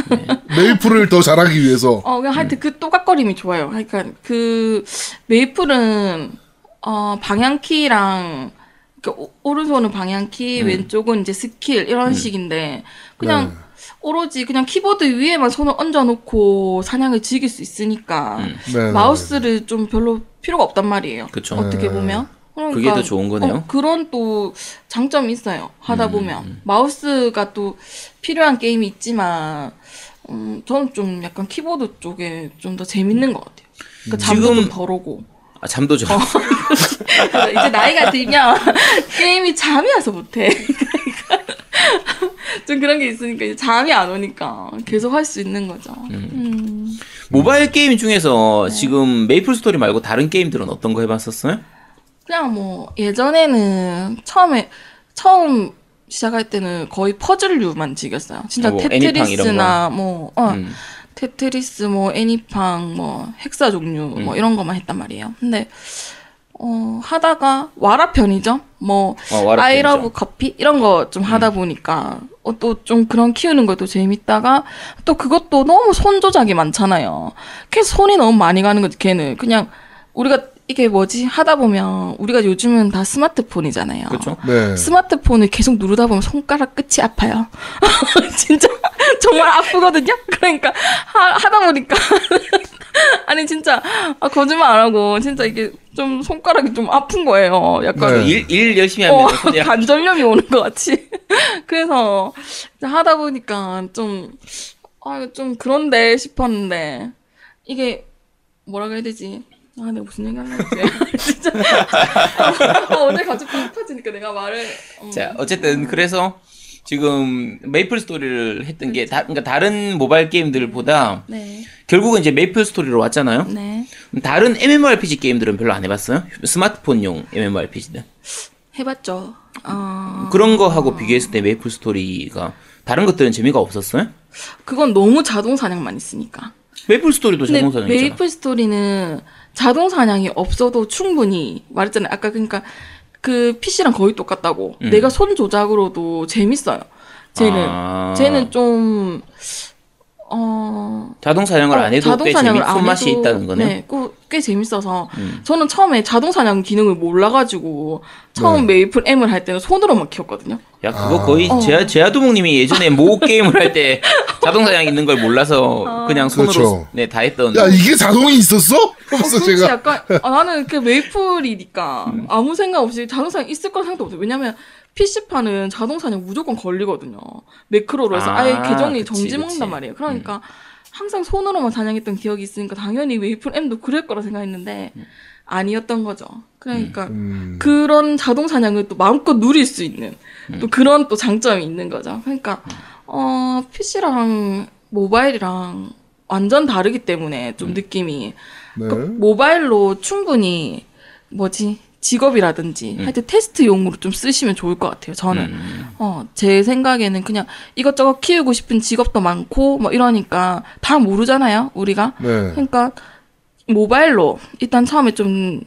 메이플을 더 잘하기 위해서. 어, 그냥 하여튼 그 또각거림이 좋아요. 그러니까 그 메이플은 어 방향키랑 그 오- 오른손은 방향키, 왼쪽은 이제 스킬 이런 식인데 그냥 네. 오로지 그냥 키보드 위에만 손을 얹어놓고 사냥을 즐길 수 있으니까 음. 네. 마우스를 좀 별로 필요가 없단 말이에요. 그쵸. 어떻게 네. 보면. 그러니까 그게 더 좋은 거네요. 어, 그런 또 장점이 있어요. 하다 음, 보면 마우스가 또 필요한 게임이 있지만 음, 저는 좀 약간 키보드 쪽에 좀 더 재밌는 것 같아요. 그러니까 잠도 지금- 좀덜 오고 아, 잠도 좀. 이제 나이가 들면 게임이 잠이 와서 못해. 좀 그런 게 있으니까 이제 잠이 안 오니까 계속 할 수 있는 거죠. 음. 모바일 게임 중에서 네. 지금 메이플 스토리 말고 다른 게임들은 어떤 거 해봤었어요? 그냥 뭐 예전에는 처음에 처음 시작할 때는 거의 퍼즐류만 즐겼어요. 진짜 뭐 테트리스나 뭐 어, 음. 테트리스 뭐 애니팡 뭐 헥사 종류 음. 뭐 이런 거만 했단 말이에요. 근데 어 하다가 와라 편의점 뭐 어, 와라 아이 편의점. 음. 러브 커피 이런 거 좀 하다 보니까 어, 또 좀 그런 키우는 것도 재밌다가 또 그것도 너무 손 조작이 많잖아요. 걔 손이 너무 많이 가는 거지 걔는 그냥 우리가 이게 뭐지 하다 보면 우리가 요즘은 다 스마트폰이잖아요. 그렇죠. 네. 스마트폰을 계속 누르다 보면 손가락 끝이 아파요. 진짜 정말 아프거든요. 그러니까 하, 하다 보니까 아니 진짜 아, 거짓말 안 하고 진짜 이게 좀 손가락이 좀 아픈 거예요. 약간 네. 일, 일 열심히 하면 어, 관절염이 오는 것 같이. 그래서 하다 보니까 좀, 아, 좀 그런데 싶었는데, 이게 뭐라고 해야 되지? 아, 내가 무슨 얘기 하려고 했지? 진짜. 아, 어제 갑자기 팍 터지니까 내가 말을. 음. 자, 어쨌든 그래서 지금 메이플 스토리를 했던 게 다, 그러니까 다른 모바일 게임들보다 네, 결국은 이제 메이플 스토리로 왔잖아요. 네. 다른 MMORPG 게임들은 별로 안 해봤어요? 스마트폰용 MMORPG들. 해봤죠. 어, 그런 거하고 비교했을 때 메이플 스토리가 다른 것들은 재미가 없었어요? 그건 너무 자동 사냥만 있으니까. 메이플 스토리도 근데 자동 사냥이잖아. 메이플 스토리는 자동 사냥이 없어도 충분히 말했잖아요. 아까 그러니까 그 PC랑 거의 똑같다고. 음. 내가 손 조작으로도 재밌어요. 쟤는 아. 쟤는 좀 어. 자동 사냥을 안 해도 자동 꽤 사냥을 안 손맛이 해도, 있다는 거네. 네, 그, 꽤 재밌어서 음. 저는 처음에 자동 사냥 기능을 몰라가지고 처음 네. 메이플 M을 할 때는 손으로만 키웠거든요. 야 그거 아. 거의 어. 제아 제아도목님이 예전에 모 게임을 할 때 자동 사냥 있는 걸 몰라서 그냥 손으로 그렇죠. 네다 했던. 야 이게 자동이 있었어? 어, 하면서 그렇지 제가 약간 아, 나는 그 메이플이니까 음. 아무 생각 없이 자동 사냥 있을 거 생각도 없어요. 왜냐면 PC판은 자동 사냥 무조건 걸리거든요. 매크로로 해서 아, 아, 예 계정이 그치, 정지 그치. 먹는단 말이에요. 그러니까 항상 손으로만 사냥했던 기억이 있으니까 당연히 메이플 M도 그럴 거라 생각했는데 아니었던 거죠. 그러니까 음, 그런 자동 사냥을 또 마음껏 누릴 수 있는 또 그런 또 장점이 있는 거죠. 그러니까 어 PC랑 모바일이랑 완전 다르기 때문에 좀 느낌이 네. 그 모바일로 충분히 뭐지 직업이라든지 하여튼 테스트용으로 좀 쓰시면 좋을 것 같아요. 저는 음. 어제 생각에는 그냥 이것저것 키우고 싶은 직업도 많고 뭐 이러니까 다 모르잖아요 우리가 네. 그러니까 모바일로 일단 처음에 좀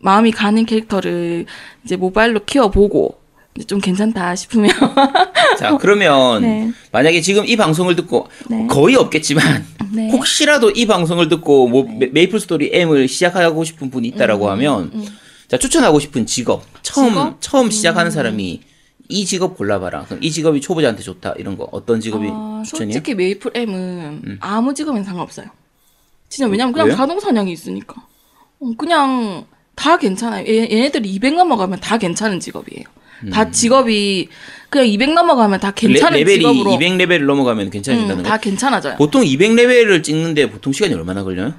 마음이 가는 캐릭터를 이제 모바일로 키워보고 이제 좀 괜찮다 싶으면 자 그러면 네. 만약에 지금 이 방송을 듣고 네. 거의 없겠지만 네. 혹시라도 이 방송을 듣고 뭐 메- 메이플 스토리 M을 시작하고 싶은 분이 있다라고 하면 자 추천하고 싶은 직업 처음 음, 직업? 음. 처음 시작하는 사람이 이 직업 골라봐라. 그럼 이 직업이 초보자한테 좋다 이런 거 어떤 직업이 아, 추천이에요? 솔직히 메이플 M은 아무 직업엔 상관없어요. 진짜 왜냐면 그냥 왜요? 자동 사냥이 있으니까. 어, 그냥 다 괜찮아요. 얘, 얘네들이 200 넘어가면 다 괜찮은 직업이에요. 다 직업이 그냥 200 넘어가면 다 괜찮은 레, 벨이 직업으로 200 레벨을 넘어가면 괜찮아진다는 음, 거. 다 괜찮아져요. 보통 200 레벨을 찍는데 보통 시간이 얼마나 걸려요?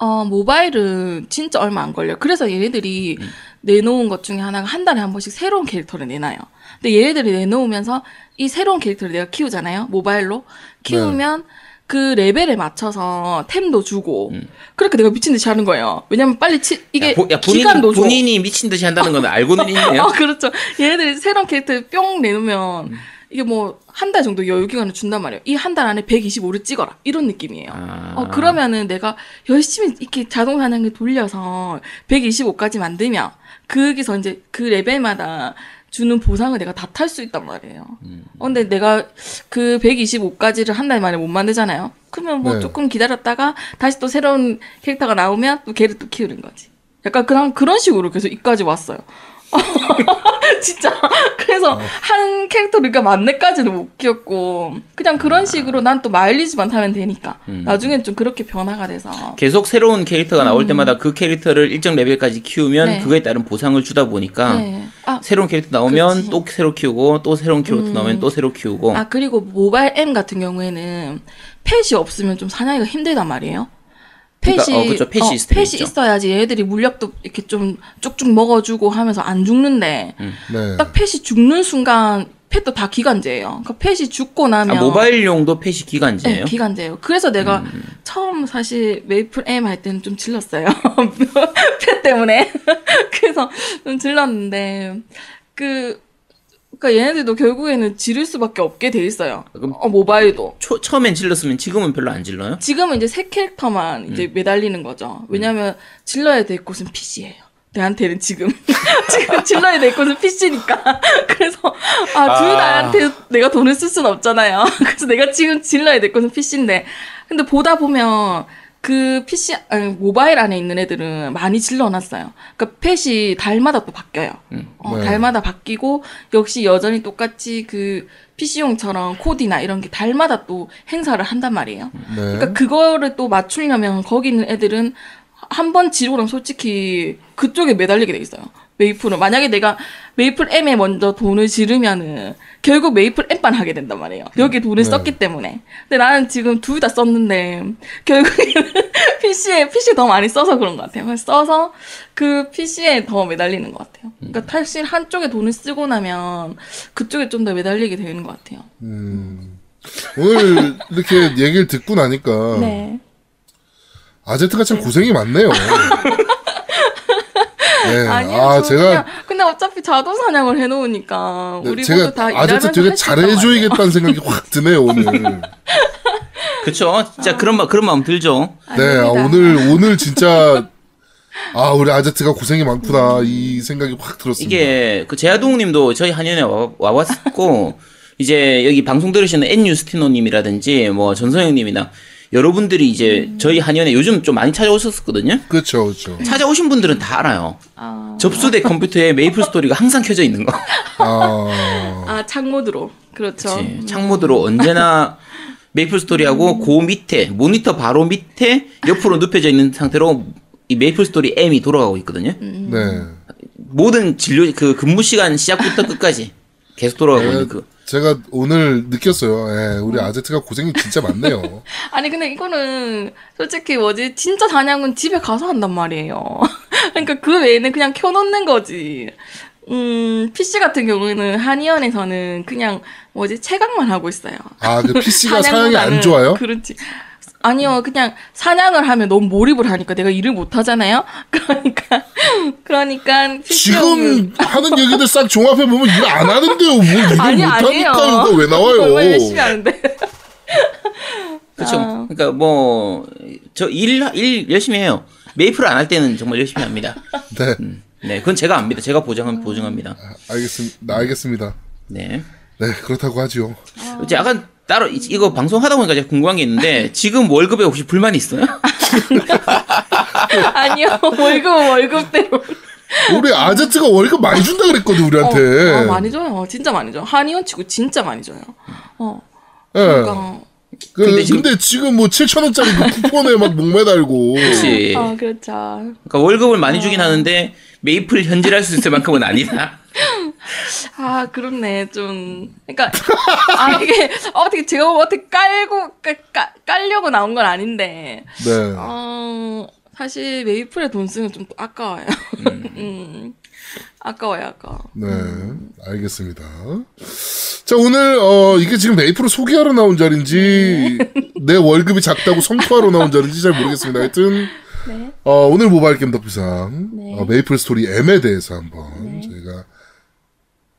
어, 모바일은 진짜 얼마 안 걸려요. 그래서 얘네들이 음. 내놓은 것 중에 하나가 한 달에 한 번씩 새로운 캐릭터를 내놔요. 근데 얘네들이 내놓으면서 이 새로운 캐릭터를 내가 키우잖아요. 모바일로. 키우면 그 레벨에 맞춰서 템도 주고. 그렇게 내가 미친 듯이 하는 거예요. 왜냐면 빨리 치, 이게 음. 야, 보- 야, 본인, 기간도 줘. 본인이 미친 듯이 한다는 건 알고는 있네요. 어, 그렇죠. 얘네들이 새로운 캐릭터를 뿅 내놓으면 음. 이게 뭐 한 달 정도 여유 기간을 준단 말이에요. 이 한 달 안에 125를 찍어라. 이런 느낌이에요. 아. 어, 그러면은 내가 열심히 이렇게 자동 사냥을 돌려서 125까지 만들면 거기서 이제 그 레벨마다 주는 보상을 내가 다 탈 수 있단 말이에요. 어, 근데 내가 그 125까지를 한 달 만에 못 만들잖아요. 그러면 뭐 네. 조금 기다렸다가 다시 또 새로운 캐릭터가 나오면 또 걔를 또 키우는 거지. 약간 그런 그런 식으로 계속 이까지 왔어요. 진짜 그래서 어. 한 캐릭터를 그러니까 만렙까지는 못 키웠고 그냥 그런 식으로 난 또 마일리지만 타면 되니까 음. 나중엔 좀 그렇게 변화가 돼서 계속 새로운 캐릭터가 나올 때마다 그 캐릭터를 일정 레벨까지 키우면 음. 네. 그거에 따른 보상을 주다 보니까 네. 아, 새로운 캐릭터 나오면 그치. 또 새로 키우고 또 새로운 캐릭터 나오면 또 새로 키우고 아 그리고 모바일 M 같은 경우에는 펫이 없으면 좀 사냥이가 힘들단 말이에요. 펫이 그러니까, 어, 그쵸. 펫이 있을 때 펫이. 있어야지 얘들이 물약도 이렇게 좀 쭉쭉 먹어주고 하면서 안 죽는데 네. 딱 펫이 죽는 순간 펫도 다 기간제예요. 그러니까 펫이 죽고 아, 나면 모바일용도 펫이 기간제예요. 음. 네, 기간제예요. 그래서 내가 처음 사실 메이플 M 할 때는 좀 질렀어요. 펫 때문에. 그래서 좀 질렀는데 그 그러니까 얘네들도 결국에는 지를 수밖에 없게 돼 있어요. 그럼- 어, 모바일도. 초, 처음엔 질렀으면 지금은 별로 안 질러요? 지금은 이제 새 캐릭터만 음. 이제 매달리는 거죠. 왜냐면 질러야 될 곳은 PC예요. 내한테는 지금 지금 질러야 될 곳은 PC니까 그래서 아둘 아. 다한테 내가 돈을 쓸 수는 없잖아요. 그래서 내가 지금 질러야 될 곳은 PC인데 근데 보다 보면 그 PC 아니, 모바일 안에 있는 애들은 많이 질러놨어요. 그러니까 펫이 달마다 또 바뀌어요. 어, 네. 달마다 바뀌고 역시 여전히 똑같이 그 PC용처럼 코디나 이런 게 달마다 또 행사를 한단 말이에요. 네. 그러니까 그거를 또 맞추려면 거기 있는 애들은 한 번 지르면 솔직히 그쪽에 매달리게 돼 있어요. 메이플은 만약에 내가 메이플 M에 먼저 돈을 지르면은 결국 메이플 M만 하게 된단 말이에요. 여기 돈을 네. 썼기 때문에. 근데 나는 지금 둘 다 썼는데 결국에는 PC에 PC 더 많이 써서 그런 것 같아요. 써서 그 PC에 더 매달리는 것 같아요. 그러니까 사실 한쪽에 돈을 쓰고 나면 그쪽에 좀 더 매달리게 되는 것 같아요. 음. 오늘 이렇게 얘기를 듣고 나니까 네. 아제트가 참 고생이 많네요. 네. 아니요. 아, 저 제가 그냥, 근데 어차피 자동 사냥을 해놓으니까 네, 우리 제가 다 아제트 일하면서 되게. 잘해줘야겠다는 생각이 확 드네요, 오늘. 그쵸? 진짜 그런 마 그런 마음 들죠. 네, 아. 오늘, 오늘 진짜, 아, 우리 아제트가 고생이 많구나, 이 생각이 확 들었습니다. 이게 그 제아동님도 저희 한의원에 와, 와왔고 이제 여기 방송 들으시는 엔유스티노님이라든지 뭐 전소영님이나 여러분들이 이제 저희 한의원에 요즘 좀 많이 찾아오셨었거든요. 그렇죠, 그렇죠. 찾아오신 분들은 다 알아요. 아, 접수대 컴퓨터에 메이플 스토리가 항상 켜져 있는 거. 아, 아 창모드로 그렇죠. 그치. 창모드로 언제나 메이플 스토리하고 그 밑에 모니터 바로 밑에 옆으로 눕혀져 있는 상태로 이 메이플 스토리 M이 돌아가고 있거든요. 음. 네. 모든 진료 그 근무 시간 시작부터 끝까지 계속 돌아가고 네, 있는 그 제가 오늘 느꼈어요. 예, 우리 아제트가 고생이 진짜 많네요. 아니 근데 이거는 솔직히 뭐지 진짜 사냥은 집에 가서 한단 말이에요. 그러니까 그 외에는 그냥 켜놓는 거지. 음 PC 같은 경우에는 한의원에서는 그냥 뭐지 채광만 하고 있어요. 아, 그 PC가 사양이 안 좋아요? 그렇지. 아니요, 그냥 사냥을 하면 너무 몰입을 하니까 내가 일을 못 하잖아요. 그러니까 그러니까 지금 하는 얘기들 싹 종합해 보면 일 안 하는데요. 뭐 일을 아니 못 아니에요. 하니까 이거 왜 얼마나 나와요? 열심히 하는데. 그렇죠. 아. 그러니까 뭐 저 일일 열심히 해요. 메이플을 안할 때는 정말 열심히 합니다. 네, 네, 그건 제가 압니다. 제가 보장 보증합니다. 알겠습니다. 알겠습니다. 네. 네, 그렇다고 하죠. 이제 약간 따로 이- 이거 방송 하다 보니까 제가 궁금한 게 있는데 지금 월급에 혹시 불만이 있어요? 아니요, 월급 월급대로. 우리 아제트가 월급 많이 준다 그랬거든 우리한테. 어, 아, 많이 줘요. 진짜 많이 줘요. 한의원 치고 진짜 많이 줘요. 어. 예. 그러니까 그, 근데, 근데 지금, 지금- 뭐 7천 원짜리 그 쿠폰에 막 목매달고. 그렇지. 아, 그렇죠. 그러니까 월급을 많이 주긴 하는데 메이플 현질할 수 있을 만큼은 아니다. 아, 그렇네. 좀 그러니까 아, 이게 어떻게 제가 뭐 어떻게 깔고 깔, 깔, 깔려고 나온 건 아닌데. 네. 어, 사실 메이플에 돈 쓰면 좀 아까워요. 음. 아까워요, 아까워. 네, 알겠습니다. 자, 오늘, 어, 이게 지금 메이플을 소개하러 나온 자리인지, 내 월급이 작다고 성토하러 나온 자리인지 잘 모르겠습니다. 하여튼, 네. 어, 오늘 모바일 겜덕비상, 네. 어, 메이플 스토리 M에 대해서 한번 저희가,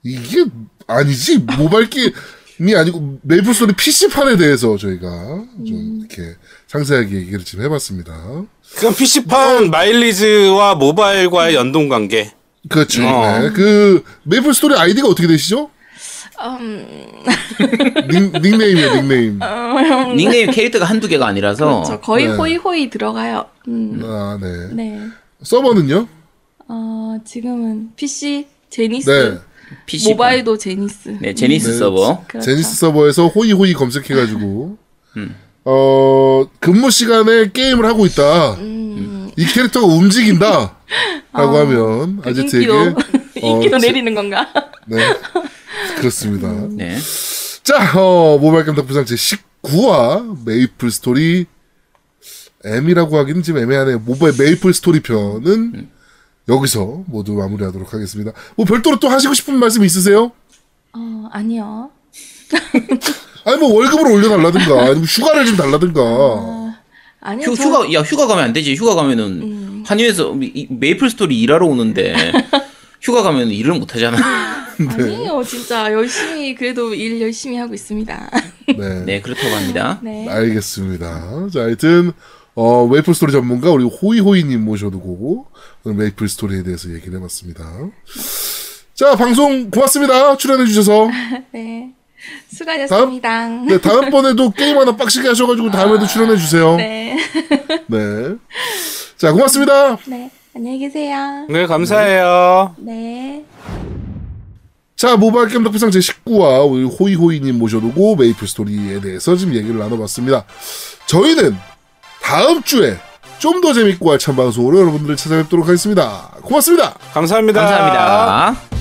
이게 아니지, 모바일 게임이 아니고, 메이플 스토리 PC판에 대해서 저희가 좀 이렇게 상세하게 얘기를 좀 해봤습니다. 그럼 PC판 마일리지와 모바일과의 연동 관계. 그렇죠. 어. 네. 그, 메이플 스토리 아이디가 어떻게 되시죠? 음, 닉, 닉네임이에요, 닉네임. 닉네임 캐릭터가 한두 개가 아니라서 그렇죠. 거의 네. 호이호이 들어가요. 음. 아, 네. 네. 서버는요? 어, 지금은 PC 제니스 네. PC 모바일도 제니스. 네, 제니스 네. 서버. 그렇죠. 제니스 서버에서 호이호이 검색해가지고, 음. 어, 근무 시간에 게임을 하고 있다. 음, 이 캐릭터가 움직인다. 라고 아, 하면, 그 아제트에게, 인기도 인기도 어, 제- 내리는 건가? 네. 그렇습니다. 네. 자, 어, 모바일 겜덕비상 제 19화 메이플 스토리 M이라고 하기는 좀 애매하네요. 모바일 메이플 스토리 편은 여기서 모두 마무리하도록 하겠습니다. 뭐 별도로 또 하시고 싶은 말씀 있으세요? 어, 아니요. 아니 뭐 월급을 올려달라든가 아니면 휴가를 좀 달라든가 아니요. 휴, 저- 휴가 야 휴가 가면 안 되지. 휴가 가면은 음. 한의원에서 이- 메이플 스토리 일하러 오는데 휴가 가면 일을 못 하잖아. 아니에요. 진짜 열심히 그래도 일 열심히 하고 있습니다. 네, 네, 그렇다고 합니다. 네. 알겠습니다. 자 하여튼 어, 메이플 스토리 전문가 우리 호이호이님 모셔두고 오늘 메이플 스토리에 대해서 얘기를 해봤습니다. 자 방송 고맙습니다. 출연해주셔서 네. 수고하셨습니다. 네, 다음번에도 게임 하나 빡시게 하셔가지고 다음에도 출연해 주세요. 네. 네. 자, 고맙습니다. 네. 안녕히 계세요. 네, 감사해요. 네. 자, 모바일 게임 덕비상 제19화 우리 호이호이님 모셔두고 메이플 스토리에 대해서 지금 얘기를 나눠봤습니다. 저희는 다음 주에 좀 더 재밌고 알찬 방송으로 여러분들을 찾아뵙도록 하겠습니다. 고맙습니다. 감사합니다. 감사합니다.